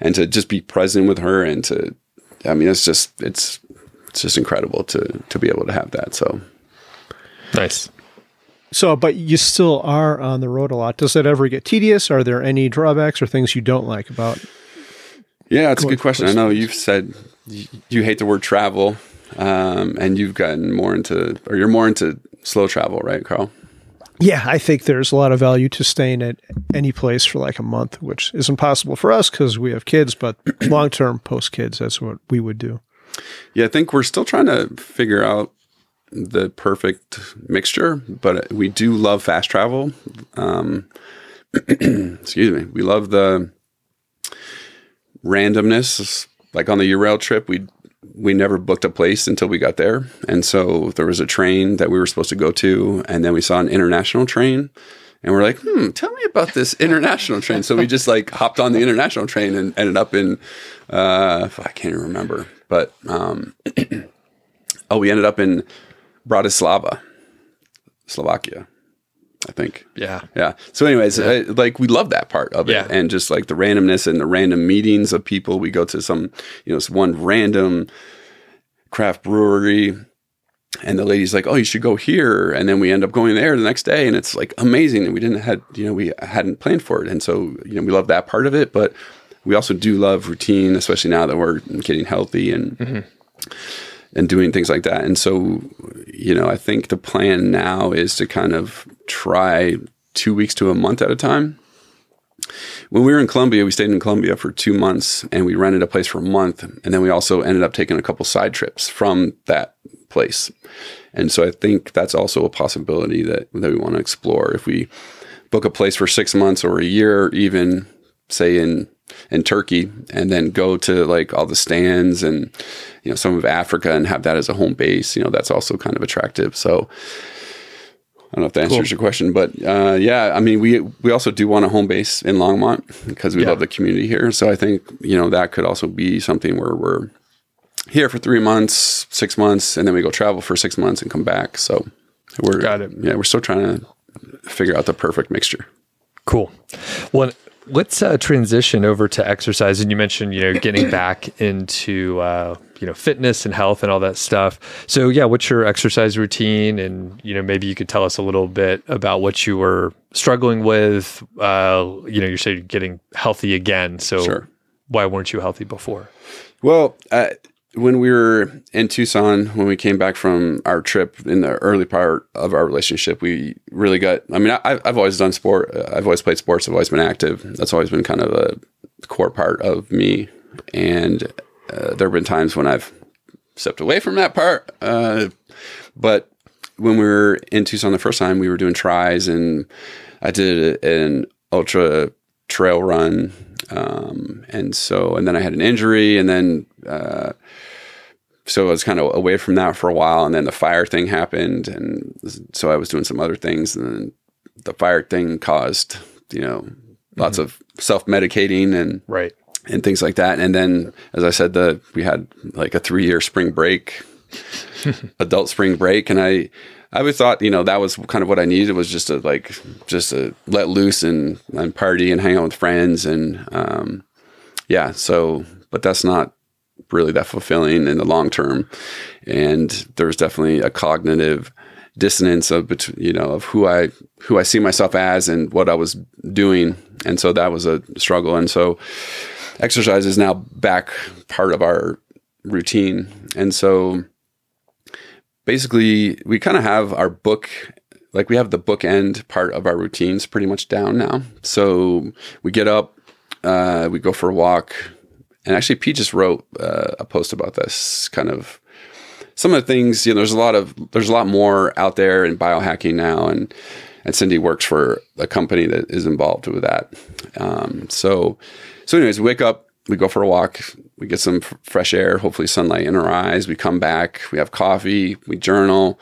and to just be present with her and to, I mean, it's just it's it's just incredible to to be able to have that. So nice So, but you still are on the road a lot. Does that ever get tedious? Are there any drawbacks or things you don't like about? yeah, it's a good question. I know you've said you, you hate the word travel, um, and you've gotten more into or you're more into slow travel, right, Carl? Yeah, I think there's a lot of value to staying at any place for like a month, which is impossible for us because we have kids. But long term, post kids, that's what we would do. Yeah, I think we're still trying to figure out the perfect mixture, but we do love fast travel. Um, excuse me. We love the randomness. Like on the Eurail trip, we we never booked a place until we got there, and so there was a train that we were supposed to go to, and then we saw an international train. And we're like, hmm, tell me about this international train. So we just like hopped on the international train and ended up in, uh, I can't even remember, but um, oh, we ended up in Bratislava, Slovakia, I think. yeah Yeah. So, anyways, uh, like we love that part of it, Yeah. and just like the randomness and the random meetings of people. We go to some, you know, this one random craft brewery and the lady's like, "Oh, you should go here," and then we end up going there the next day, and it's like amazing, and we didn't had you know we hadn't planned for it, and so you know we love that part of it, but we also do love routine, especially now that we're getting healthy and mm-hmm. and doing things like that, and so you know I think the plan now is to kind of try two weeks to a month at a time. When we were in Colombia, we stayed in Colombia for two months and we rented a place for a month. And then we also ended up taking a couple side trips from that place. And so I think that's also a possibility that, that we want to explore. If we book a place for six months or a year, even say in in Turkey, and then go to like all the stands and you know some of Africa and have that as a home base, you know that's also kind of attractive. So I don't know if that answers cool. your question, but uh, yeah, I mean, we we also do want a home base in Longmont because we yeah. love the community here. So I think you know that could also be something where we're here for three months, six months, and then we go travel for six months and come back. So we're got it. Yeah, we're still trying to figure out the perfect mixture. Cool. Well, let's uh, transition over to exercise. And you mentioned, you know, getting back into, uh, you know, fitness and health and all that stuff. So, yeah, what's your exercise routine? And, you know, maybe you could tell us a little bit about what you were struggling with. Uh, you know, you're saying getting healthy again. So, sure. why weren't you healthy before? Well, uh, when we were in Tucson, when we came back from our trip in the early part of our relationship, we really got. I mean, I, have always done sport. I've always played sports. I've always been active. That's always been kind of a core part of me. And uh, there have been times when I've stepped away from that part. Uh, but when we were in Tucson the first time, we were doing tries, and I did an ultra trail run um, and so, and then I had an injury, and then uh, so I was kind of away from that for a while, and then the fire thing happened, and so I was doing some other things, and then the fire thing caused you know lots mm-hmm. of self medicating and right and things like that, and then as I said, the we had like a three year spring break, adult spring break, and I I always thought, you know, that was kind of what I needed was just to like, just to let loose and, and party and hang out with friends. And, um, yeah, so, but that's not really that fulfilling in the long term. And there's definitely a cognitive dissonance of, between, you know, of who I, who I see myself as and what I was doing. And so that was a struggle. And so exercise is now back part of our routine. And so, basically we kind of have our book like we have the bookend part of our routines pretty much down now. So we get up, uh, we go for a walk, and actually Pete just wrote uh, a post about this kind of some of the things. You know, there's a lot of there's a lot more out there in biohacking now, and and Cindy works for a company that is involved with that. Um, so so anyways, wake up, we go for a walk, we get some f- fresh air, hopefully sunlight in our eyes. We come back, we have coffee, we journal,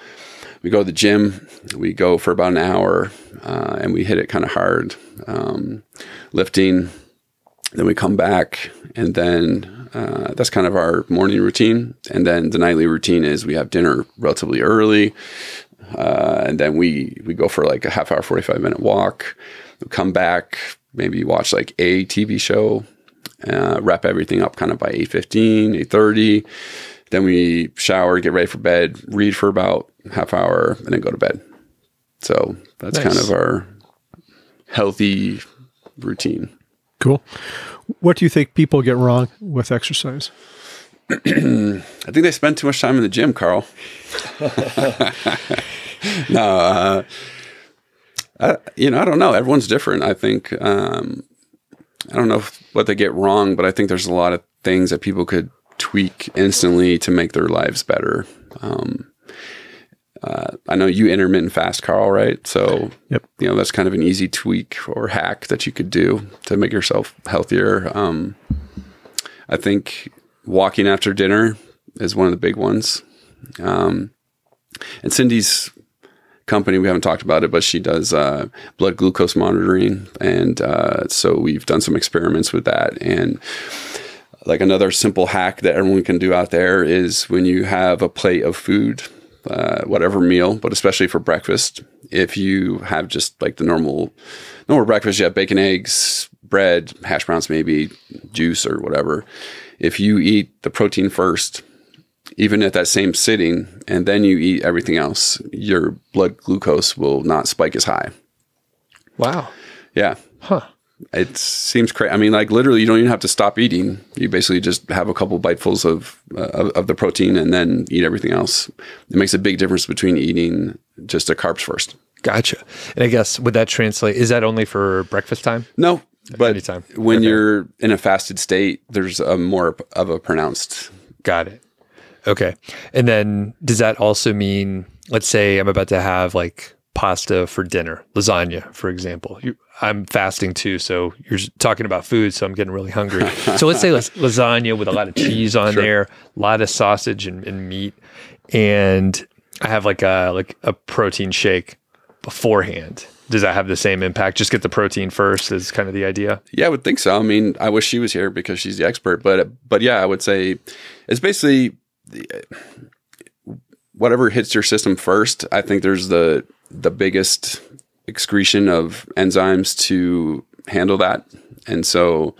we go to the gym. We go for about an hour uh, and we hit it kind of hard, um, lifting. Then we come back, and then uh, that's kind of our morning routine. And then the nightly routine is we have dinner relatively early, uh, and then we we go for like a half hour, forty five minute walk. We come back, maybe watch like a TV show uh, wrap everything up kind of by 8.15 8.30 then we shower get ready for bed read for about half hour and then go to bed. So that's nice. kind of our healthy routine. Cool. What do you think people get wrong with exercise? I think they spend too much time in the gym carl. No uh, I, you know i don't know. Everyone's different i think. Um, I don't know what they get wrong, but I think there's a lot of things that people could tweak instantly to make their lives better. Um, uh, I know you intermittent fast, Carl, right? So, yep. you know, that's kind of an easy tweak or hack that you could do to make yourself healthier. Um, I think walking after dinner is one of the big ones. Um, and Cindy's company. We haven't talked about it, but she does uh, blood glucose monitoring, and uh, so we've done some experiments with that. And like another simple hack that everyone can do out there is when you have a plate of food, uh, whatever meal, but especially for breakfast, if you have just like the normal normal breakfast, you have bacon, eggs, bread, hash browns, maybe juice or whatever. If you eat the protein first even at that same sitting, and then you eat everything else, your blood glucose will not spike as high. Wow. Yeah. Huh. It seems crazy. I mean, like literally, you don't even have to stop eating. You basically just have a couple bitefuls of, uh, of of the protein and then eat everything else. It makes a big difference between eating just the carbs first. Gotcha. And I guess would that translate? Is that only for breakfast time? No, but Anytime. when Okay. you're in a fasted state, there's a more of a pronounced. Got it. Okay. And then does that also mean, let's say I'm about to have like pasta for dinner, lasagna, for example. You, I'm fasting too, so you're talking about food, so I'm getting really hungry. so let's say lasagna with a lot of cheese on there, a lot of sausage and, and meat, and I have like a like a protein shake beforehand. Does that have the same impact? Just get the protein first is kind of the idea. Yeah, I would think so. I mean, I wish she was here because she's the expert, but but yeah, I would say it's basically whatever hits your system first. I think there's the the biggest excretion of enzymes to handle that, and so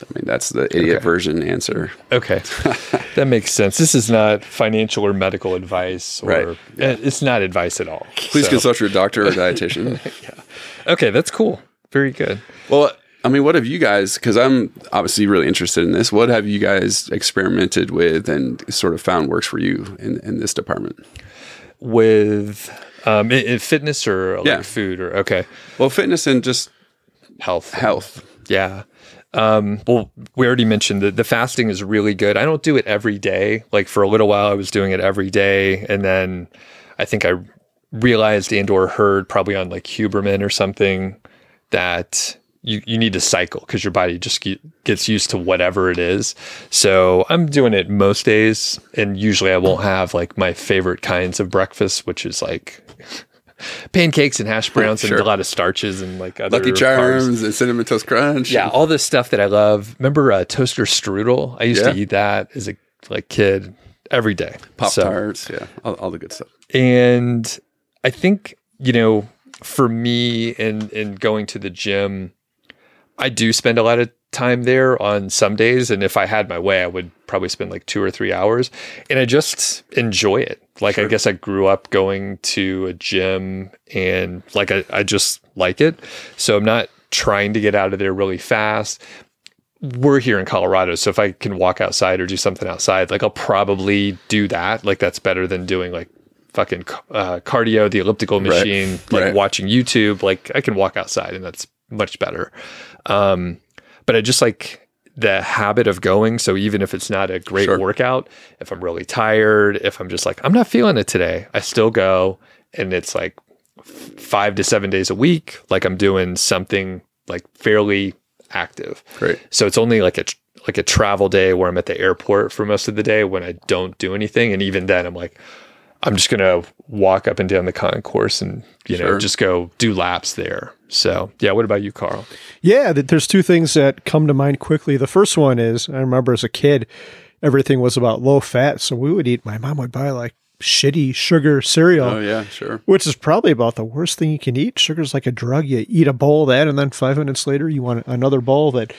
I mean that's the idiot Okay. version answer. Okay, that makes sense. This is not financial or medical advice, or Right. eh, it's not advice at all. Please So- consult your doctor or dietitian. Okay, that's cool. Very good. Well, I mean, what have you guys? Because I'm obviously really interested in this. What have you guys experimented with and sort of found works for you in, in this department? With um, in, in fitness or like Yeah. food or okay, Well, fitness and just health. health. Yeah. Um, well, we already mentioned that the fasting is really good. I don't do it every day. Like for a little while, I was doing it every day, and then I think I realized and or heard probably on like Huberman or something that you, you need to cycle because your body just ge- gets used to whatever it is. So I'm doing it most days, and usually I won't have like my favorite kinds of breakfast, which is like pancakes and hash browns Sure. and a lot of starches and like other Lucky carbs. Charms and Cinnamon Toast Crunch. Yeah, all this stuff that I love. Remember uh, toaster strudel? I used Yeah. to eat that as a like kid every day. Pop So- Tarts. Yeah. All, all the good stuff. and I think you know, for me, and and going to the gym, I do spend a lot of time there on some days, and if I had my way, I would probably spend like two or three hours, and I just enjoy it. Like I guess I grew up going to a gym, and like I, I just like it, so I'm not trying to get out of there really fast we're here in Colorado, so if I can walk outside or do something outside, like I'll probably do that. Like that's better than doing like fucking uh, cardio, the elliptical machine, like right. watching YouTube. Like I can walk outside, and that's much better. Um, but I just like the habit of going. So even if it's not a great Sure. workout, if I'm really tired, if I'm just like I'm not feeling it today, I still go, and it's like five to seven days a week. Like I'm doing something like fairly active. Great. So it's only like a like a travel day where I'm at the airport for most of the day when I don't do anything, and even then I'm like, I'm just gonna walk up and down the concourse and you know Sure. just go do laps there. So yeah, what about you, Carl? Yeah, there's two things that come to mind quickly. The first one is I remember as a kid, everything was about low fat. So we would eat, my mom would buy like shitty sugar cereal, Oh, yeah. Sure. which is probably about the worst thing you can eat. Sugar's like a drug. You eat a bowl of that, and then five minutes later, you want another bowl of it.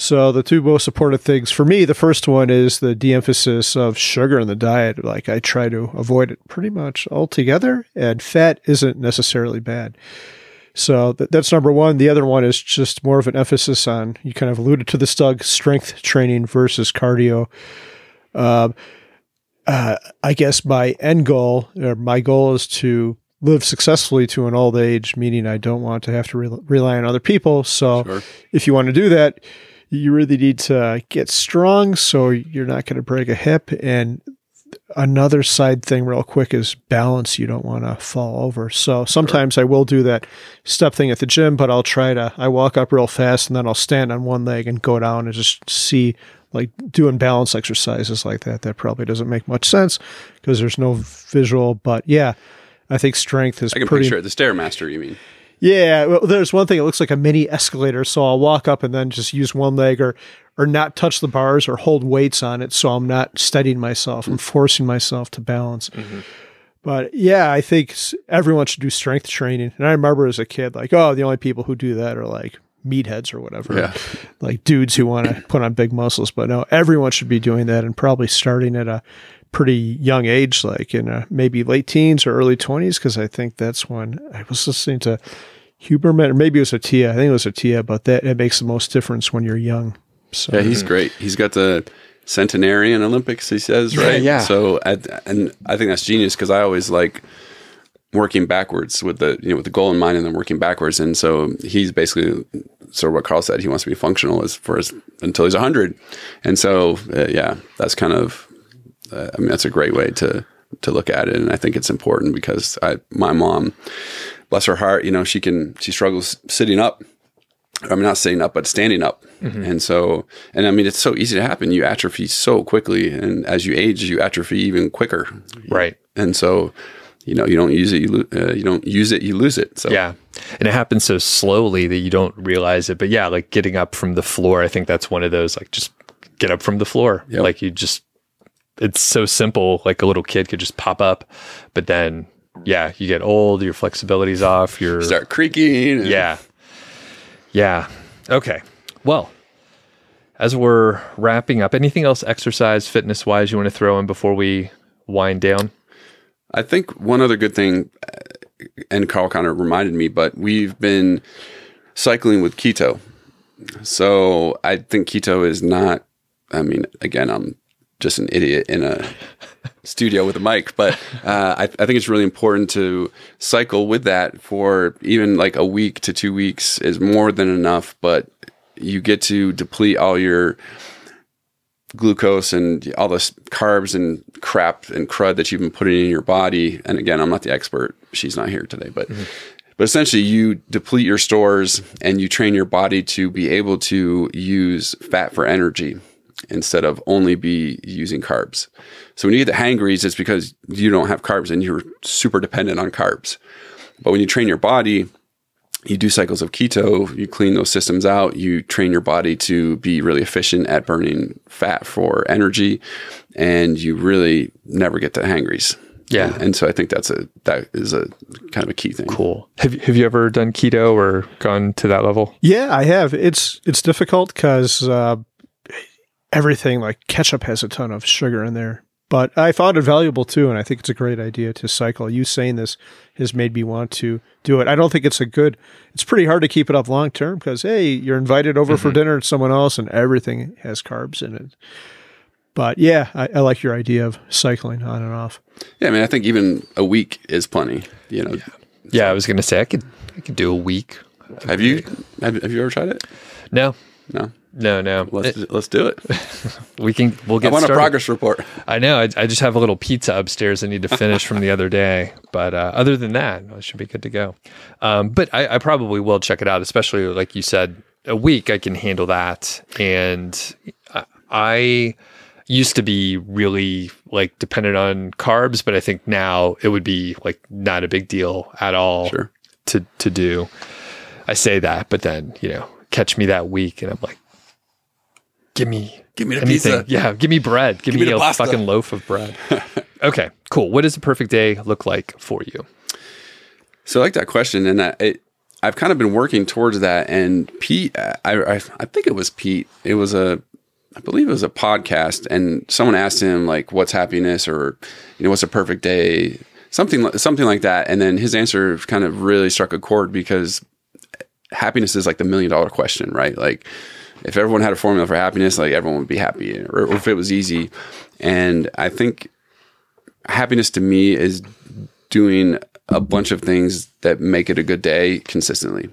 So the two most important things for me, the first one is the de-emphasis of sugar in the diet. Like I try to avoid it pretty much altogether, and fat isn't necessarily bad. So th- that's number one. The other one is just more of an emphasis on you kind of alluded to this, Doug, strength training versus cardio. Uh, uh, I guess my end goal or my goal is to live successfully to an old age, meaning I don't want to have to re- rely on other people. So Sure. if you want to do that, you really need to get strong so you're not going to break a hip. And another side thing, real quick, is balance. You don't want to fall over. So sometimes I will do that step thing at the gym, but I'll try to, I walk up real fast and then I'll stand on one leg and go down and just see like doing balance exercises like that. That probably doesn't make much sense because there's no visual, but yeah. I think strength is I can pretty. picture it. The Stairmaster, you mean? Yeah, well, there's one thing. It looks like a mini escalator, so I'll walk up and then just use one leg, or or not touch the bars, or hold weights on it, so I'm not steadying myself. I'm forcing myself to balance. Mm-hmm. But yeah, I think everyone should do strength training. And I remember as a kid, like, oh, the only people who do that are like meatheads or whatever, Yeah. like dudes who want to put on big muscles. But no, everyone should be doing that and probably starting at a pretty young age, like in a, maybe late teens or early 20s, because I think that's when I was listening to Huberman, or maybe it was Attia. I think it was Attia, but that it makes the most difference when you're young. So Yeah, he's great. He's got the centenarian Olympics. He says right. yeah. So I, and I think that's genius because I always like working backwards with the you know with the goal in mind and then working backwards. And so he's basically sort of what Carl said. He wants to be functional as for as until he's hundred. And so uh, yeah, that's kind of uh, I mean that's a great way to to look at it. And I think it's important because I my mom, bless her heart, you know she can she struggles sitting up. I mean, not sitting up, but standing up. And so, and I mean, it's so easy to happen. You atrophy so quickly. And as you age, you atrophy even quicker. Right. And so, you know, you don't use it, you, lo- uh, you don't use it, you lose it. So, Yeah. And it happens so slowly that you don't realize it. But yeah, like getting up from the floor, I think that's one of those like just get up from the floor. Yep. Like you just it's so simple. Like a little kid could just pop up. But then yeah, you get old, your flexibility's off, your start creaking. and- Yeah. Yeah. Okay. Well, as we're wrapping up, anything else exercise fitness wise you want to throw in before we wind down? I think one other good thing, uh, and Carl kind of reminded me, but we've been cycling with keto. So I think keto is not, I mean, again, I'm just an idiot in a studio with a mic, but uh, I, I think it's really important to cycle with that for even like a week to two weeks is more than enough, but you get to deplete all your glucose and all the carbs and crap and crud that you've been putting in your body. And again, I'm not the expert. She's not here today, but but essentially you deplete your stores and you train your body to be able to use fat for energy instead of only be using carbs. So when you get the hangries, it's because you don't have carbs and you're super dependent on carbs. But when you train your body, you do cycles of keto, you clean those systems out, you train your body to be really efficient at burning fat for energy, and you really never get the hangries. Yeah. And, and so I think that's a that is a kind of a key thing. Cool. Have you, have you ever done keto or gone to that level? Yeah, I have. It's it's difficult because uh, everything like ketchup has a ton of sugar in there. But I found it valuable too, and I think it's a great idea to cycle. You saying this has made me want to do it. I don't think it's a good. It's pretty hard to keep it up long term because hey, you're invited over for mm-hmm. dinner to someone else, and everything has carbs in it. But yeah, I, I like your idea of cycling on and off. Yeah, I mean, I think even a week is plenty. You know, Yeah, I was gonna say I could I could do a week. have you have, have you ever tried it? No, No. No, no. Let's It- let's do it. we can we'll get. I want started. a progress report. I know. I, I just have a little pizza upstairs I need to finish from the other day. But uh, other than that, I should be good to go. Um, but I, I probably will check it out, especially like you said, a week I can handle that. And I, I used to be really like dependent on carbs, but I think now it would be like not a big deal at all Sure. to to do. I say that, but then you know, catch me that week, and I'm like, give me Give me the anything. pizza. Yeah, give me bread. Give, me me, a fucking loaf of bread. okay, cool. What does a perfect day look like for you? So I like that question, and I, it, I've kind of been working towards that. And Pete, I, I, I think it was Pete. It was a, I believe it was a podcast, and someone asked him like, "What's happiness?" or you know, "What's a perfect day?" Something, something like that. And then his answer kind of really struck a chord because happiness is like the million dollar question, right? Like, if everyone had a formula for happiness, like everyone would be happy, or, or if it was easy. And I think happiness to me is doing a bunch of things that make it a good day consistently.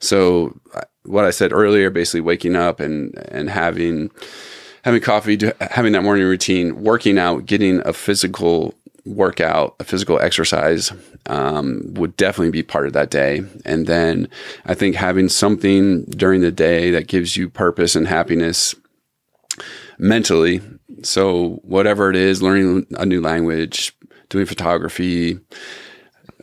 So uh, what I said earlier, basically waking up and and having having coffee, having that morning routine, working out, getting a physical workout, a physical exercise um, would definitely be part of that day. And then I think having something during the day that gives you purpose and happiness mentally. So whatever it is, learning a new language, doing photography,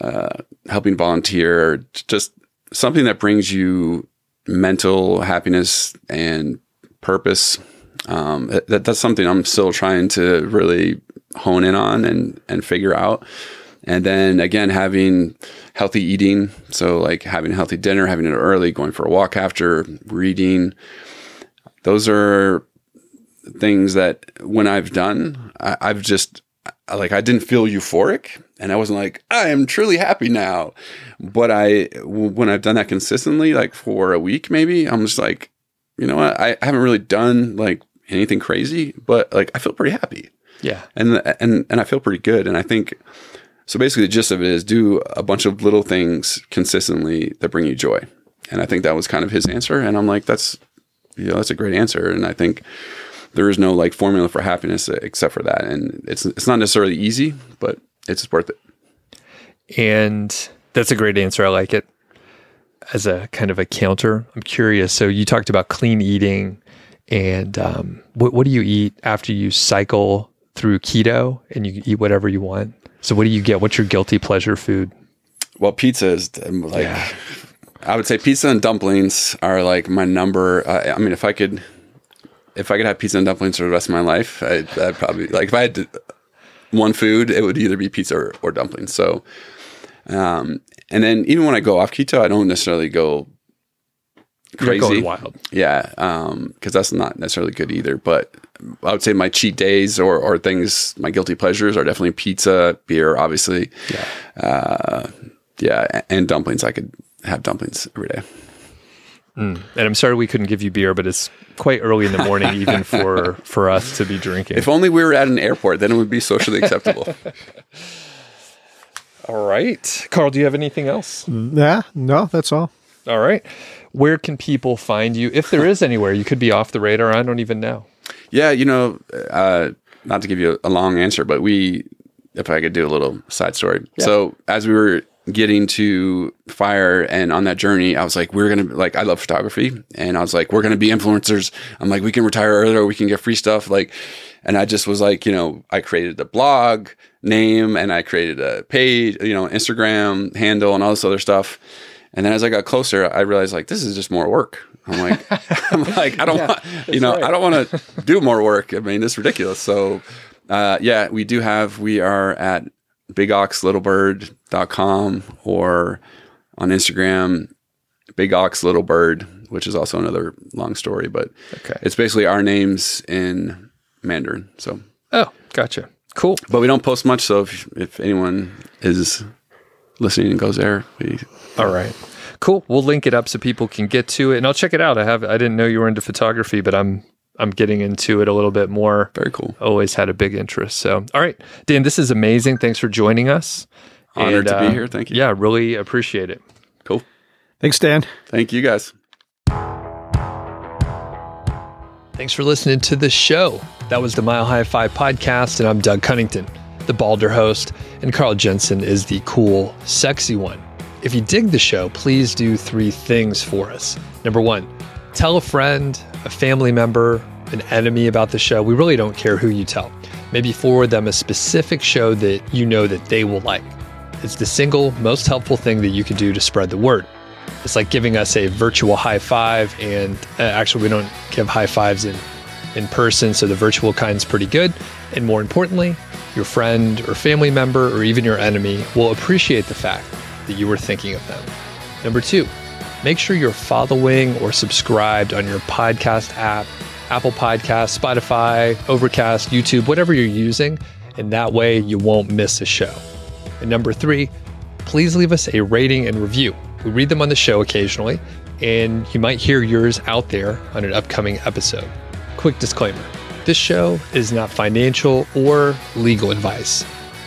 uh, helping volunteer, just something that brings you mental happiness and purpose. Um, that, that's something I'm still trying to really hone in on and and figure out. And then again, having healthy eating. So, like having a healthy dinner, having it early, going for a walk after, reading. Those are things that when I've done, I, I've just like I didn't feel euphoric, and I wasn't like I am truly happy now. But I, when I've done that consistently, like for a week maybe, I'm just like, you know what, I, I haven't really done like anything crazy, but like I feel pretty happy, Yeah. and and and I feel pretty good, and I think. So basically, the gist of it is do a bunch of little things consistently that bring you joy, and I think that was kind of his answer. And I'm like, that's you know, that's a great answer, and I think there is no like formula for happiness except for that, and it's it's not necessarily easy, but it's worth it. And that's a great answer. I like it. As a kind of a counter, I'm curious. So you talked about clean eating, and um, what what do you eat after you cycle through keto and you eat whatever you want? So what do you get? What's your guilty pleasure food? Well, pizza is um, like Yeah. I would say pizza and dumplings are like my number. Uh, I mean, if I could, if I could have pizza and dumplings for the rest of my life, I, I'd probably like if I had to, one food, it would either be pizza or, or dumplings. So, um, and then even when I go off keto, I don't necessarily go crazy. going wild. Yeah, because that's not necessarily good either. But I would say my cheat days or, or things, my guilty pleasures are definitely pizza, beer, obviously. Yeah. Uh, yeah, and dumplings. I could have dumplings every day. And I'm sorry we couldn't give you beer, but it's quite early in the morning, even for for us to be drinking. If only we were at an airport, then it would be socially acceptable. All right, Carl, do you have anything else? Yeah, no, that's all. All right, where can people find you? If there is anywhere, you could be off the radar. I don't even know. yeah, you know, uh, not to give you a long answer, but we, if I could do a little side story. So as we were getting to fire and on that journey, I was like, we're gonna like, I love photography, and I was like, we're gonna be influencers. I'm like, we can retire earlier, we can get free stuff, like, and I just was like, you know, I created a blog name and I created a page, you know, Instagram handle and all this other stuff. And then as I got closer, I realized like this is just more work. I'm like, I'm like, I don't want, you know, I don't want to do more work. I mean, it's ridiculous. So, uh, yeah, we do have, we are at bigoxlittlebird.com or on Instagram, bigoxlittlebird, which is also another long story, but Okay. it's basically our names in Mandarin. So, Oh, gotcha. Cool. but we don't post much. So if, if anyone is listening and goes there, we, All right. Cool. We'll link it up so people can get to it, and I'll check it out. I have. I didn't know you were into photography, but I'm. I'm getting into it a little bit more. very cool. Always had a big interest. So, all right, Dan, this is amazing. Thanks for joining us. Honored And, to be uh, here. Thank you. Yeah, really appreciate it. Cool. Thanks, Dan. Thank you guys. Thanks for listening to the show. That was the Mile High FI podcast, and I'm Doug Cunnington, the Balder host, and Carl Jensen is the cool, sexy one. If you dig the show, please do three things for us. Number one, tell a friend, a family member, an enemy about the show. We really don't care who you tell. Maybe forward them a specific show that you know that they will like. It's the single most helpful thing that you can do to spread the word. It's like giving us a virtual high five, and uh, actually, we don't give high fives in in person, so the virtual kind's pretty good. And more importantly, your friend or family member or even your enemy will appreciate the fact that you were thinking of them. Number two, make sure you're following or subscribed on your podcast app, Apple Podcasts, Spotify, Overcast, YouTube, whatever you're using, and that way you won't miss a show. And number three, please leave us a rating and review. We read them on the show occasionally, and you might hear yours out there on an upcoming episode. Quick disclaimer this show is not financial or legal advice.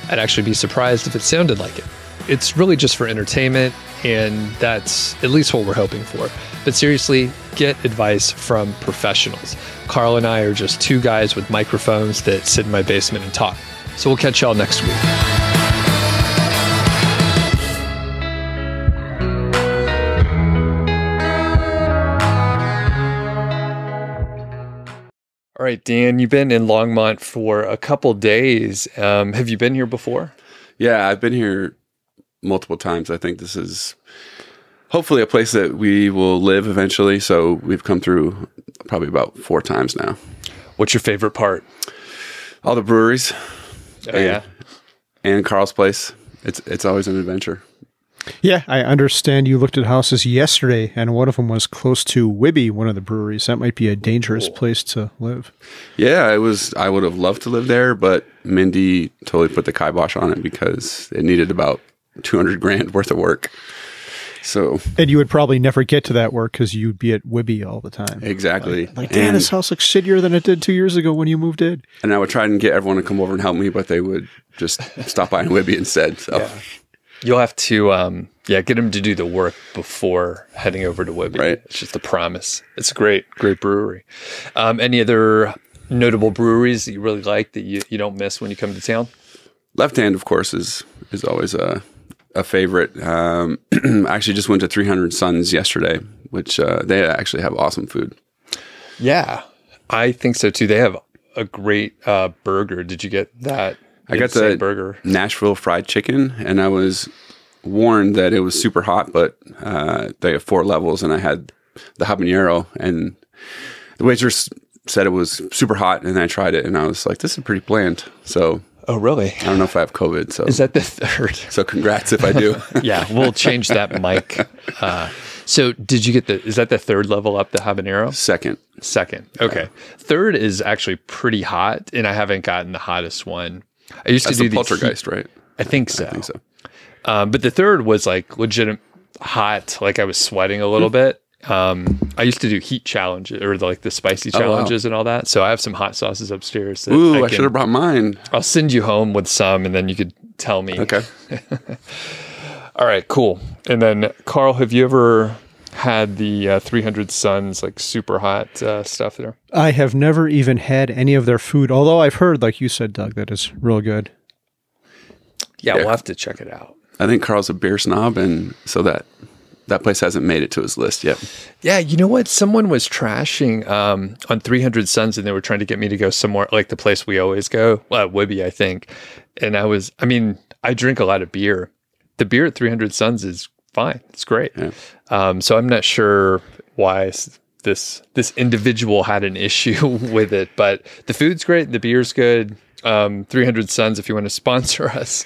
I'd actually be surprised if it sounded like it. It's really just for entertainment, and that's at least what we're hoping for. But seriously, get advice from professionals. Carl and I are just two guys with microphones that sit in my basement and talk. So we'll catch y'all next week. All right, Dan, you've been in Longmont for a couple days. Um, have you been here before? Yeah, I've been here multiple times. I think this is hopefully a place that we will live eventually. So we've come through probably about four times now. What's your favorite part? All the breweries Oh, yeah. and Carl's place it's it's always an adventure. Yeah, I understand you looked at houses yesterday, and one of them was close to Wibby, one of the breweries. That might be a dangerous place to live. Yeah, it was. I would have loved to live there, but Mindy totally put the kibosh on it because it needed about two hundred grand worth of work. So And you would probably never get to that work because you'd be at Wibby all the time. exactly, Like, Dan, and, this house looks shittier than it did two years ago when you moved in. and I would try and get everyone to come over and help me, but they would just stop by and Wibby instead. So You'll have to, um, yeah, get him to do the work before heading over to Wibby. Right. It's just a promise. It's a great, great brewery. Um, any other notable breweries that you really like that you, you don't miss when you come to town? left hand, of course, is is always a a favorite. Um, I actually just went to 300 Suns yesterday, which uh, they actually have awesome food. Yeah, I think so too. They have a great uh, burger. Did you get that? I got insane the burger. Nashville fried chicken, and I was warned that it was super hot, but uh, they have four levels, and I had the habanero, and the waitress said it was super hot, and I tried it, and I was like, "This is pretty bland." So Oh, really? I don't know if I have COVID. So Is that the third? so congrats if I do. yeah, we'll change that mic. Uh, so, did you get the? Is that the third level up the habanero? Second, Second. Okay. Third is actually pretty hot, and I haven't gotten the hottest one. I used that's to do the heat- poltergeist, right? I think so. I think so. Um, but the third was like legit hot, like I was sweating a little bit. Um, I used to do heat challenges or like the spicy Oh, wow. challenges and all that. So I have some hot sauces upstairs. That Ooh, I, can- should have brought mine. I'll send you home with some, and then you could tell me. Okay. All right, cool. And then Carl, have you ever had the uh, 300 Suns like super hot uh, stuff there? I have never even had any of their food, although I've heard, like you said, Doug, that is real good. Yeah, Yeah. we'll have to check it out. I think Carl's a beer snob, and so that that place hasn't made it to his list yet. Yeah, you know what? Someone was trashing um, on 300 Suns and they were trying to get me to go somewhere like the place we always go, uh, Wibby, I think. And I was, I mean, I drink a lot of beer. The beer at 300 Suns is fine. It's great. Yeah. Um, so I'm not sure why this this individual had an issue with it, but the food's great. The beer's good. Um, 300 Suns, if you want to sponsor us,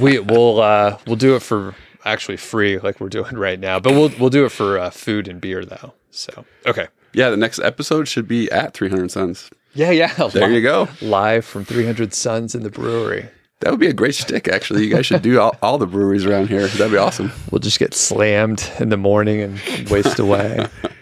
we will uh, we'll do it for actually free, like we're doing right now. But we'll we'll do it for uh, food and beer though. So okay, Yeah, the next episode should be at 300 Suns. yeah, yeah. There you go. Live from 300 Suns in the brewery. That would be a great stick, actually. You guys should do all, all the breweries around here. That'd be awesome. We'll just get slammed in the morning and waste away.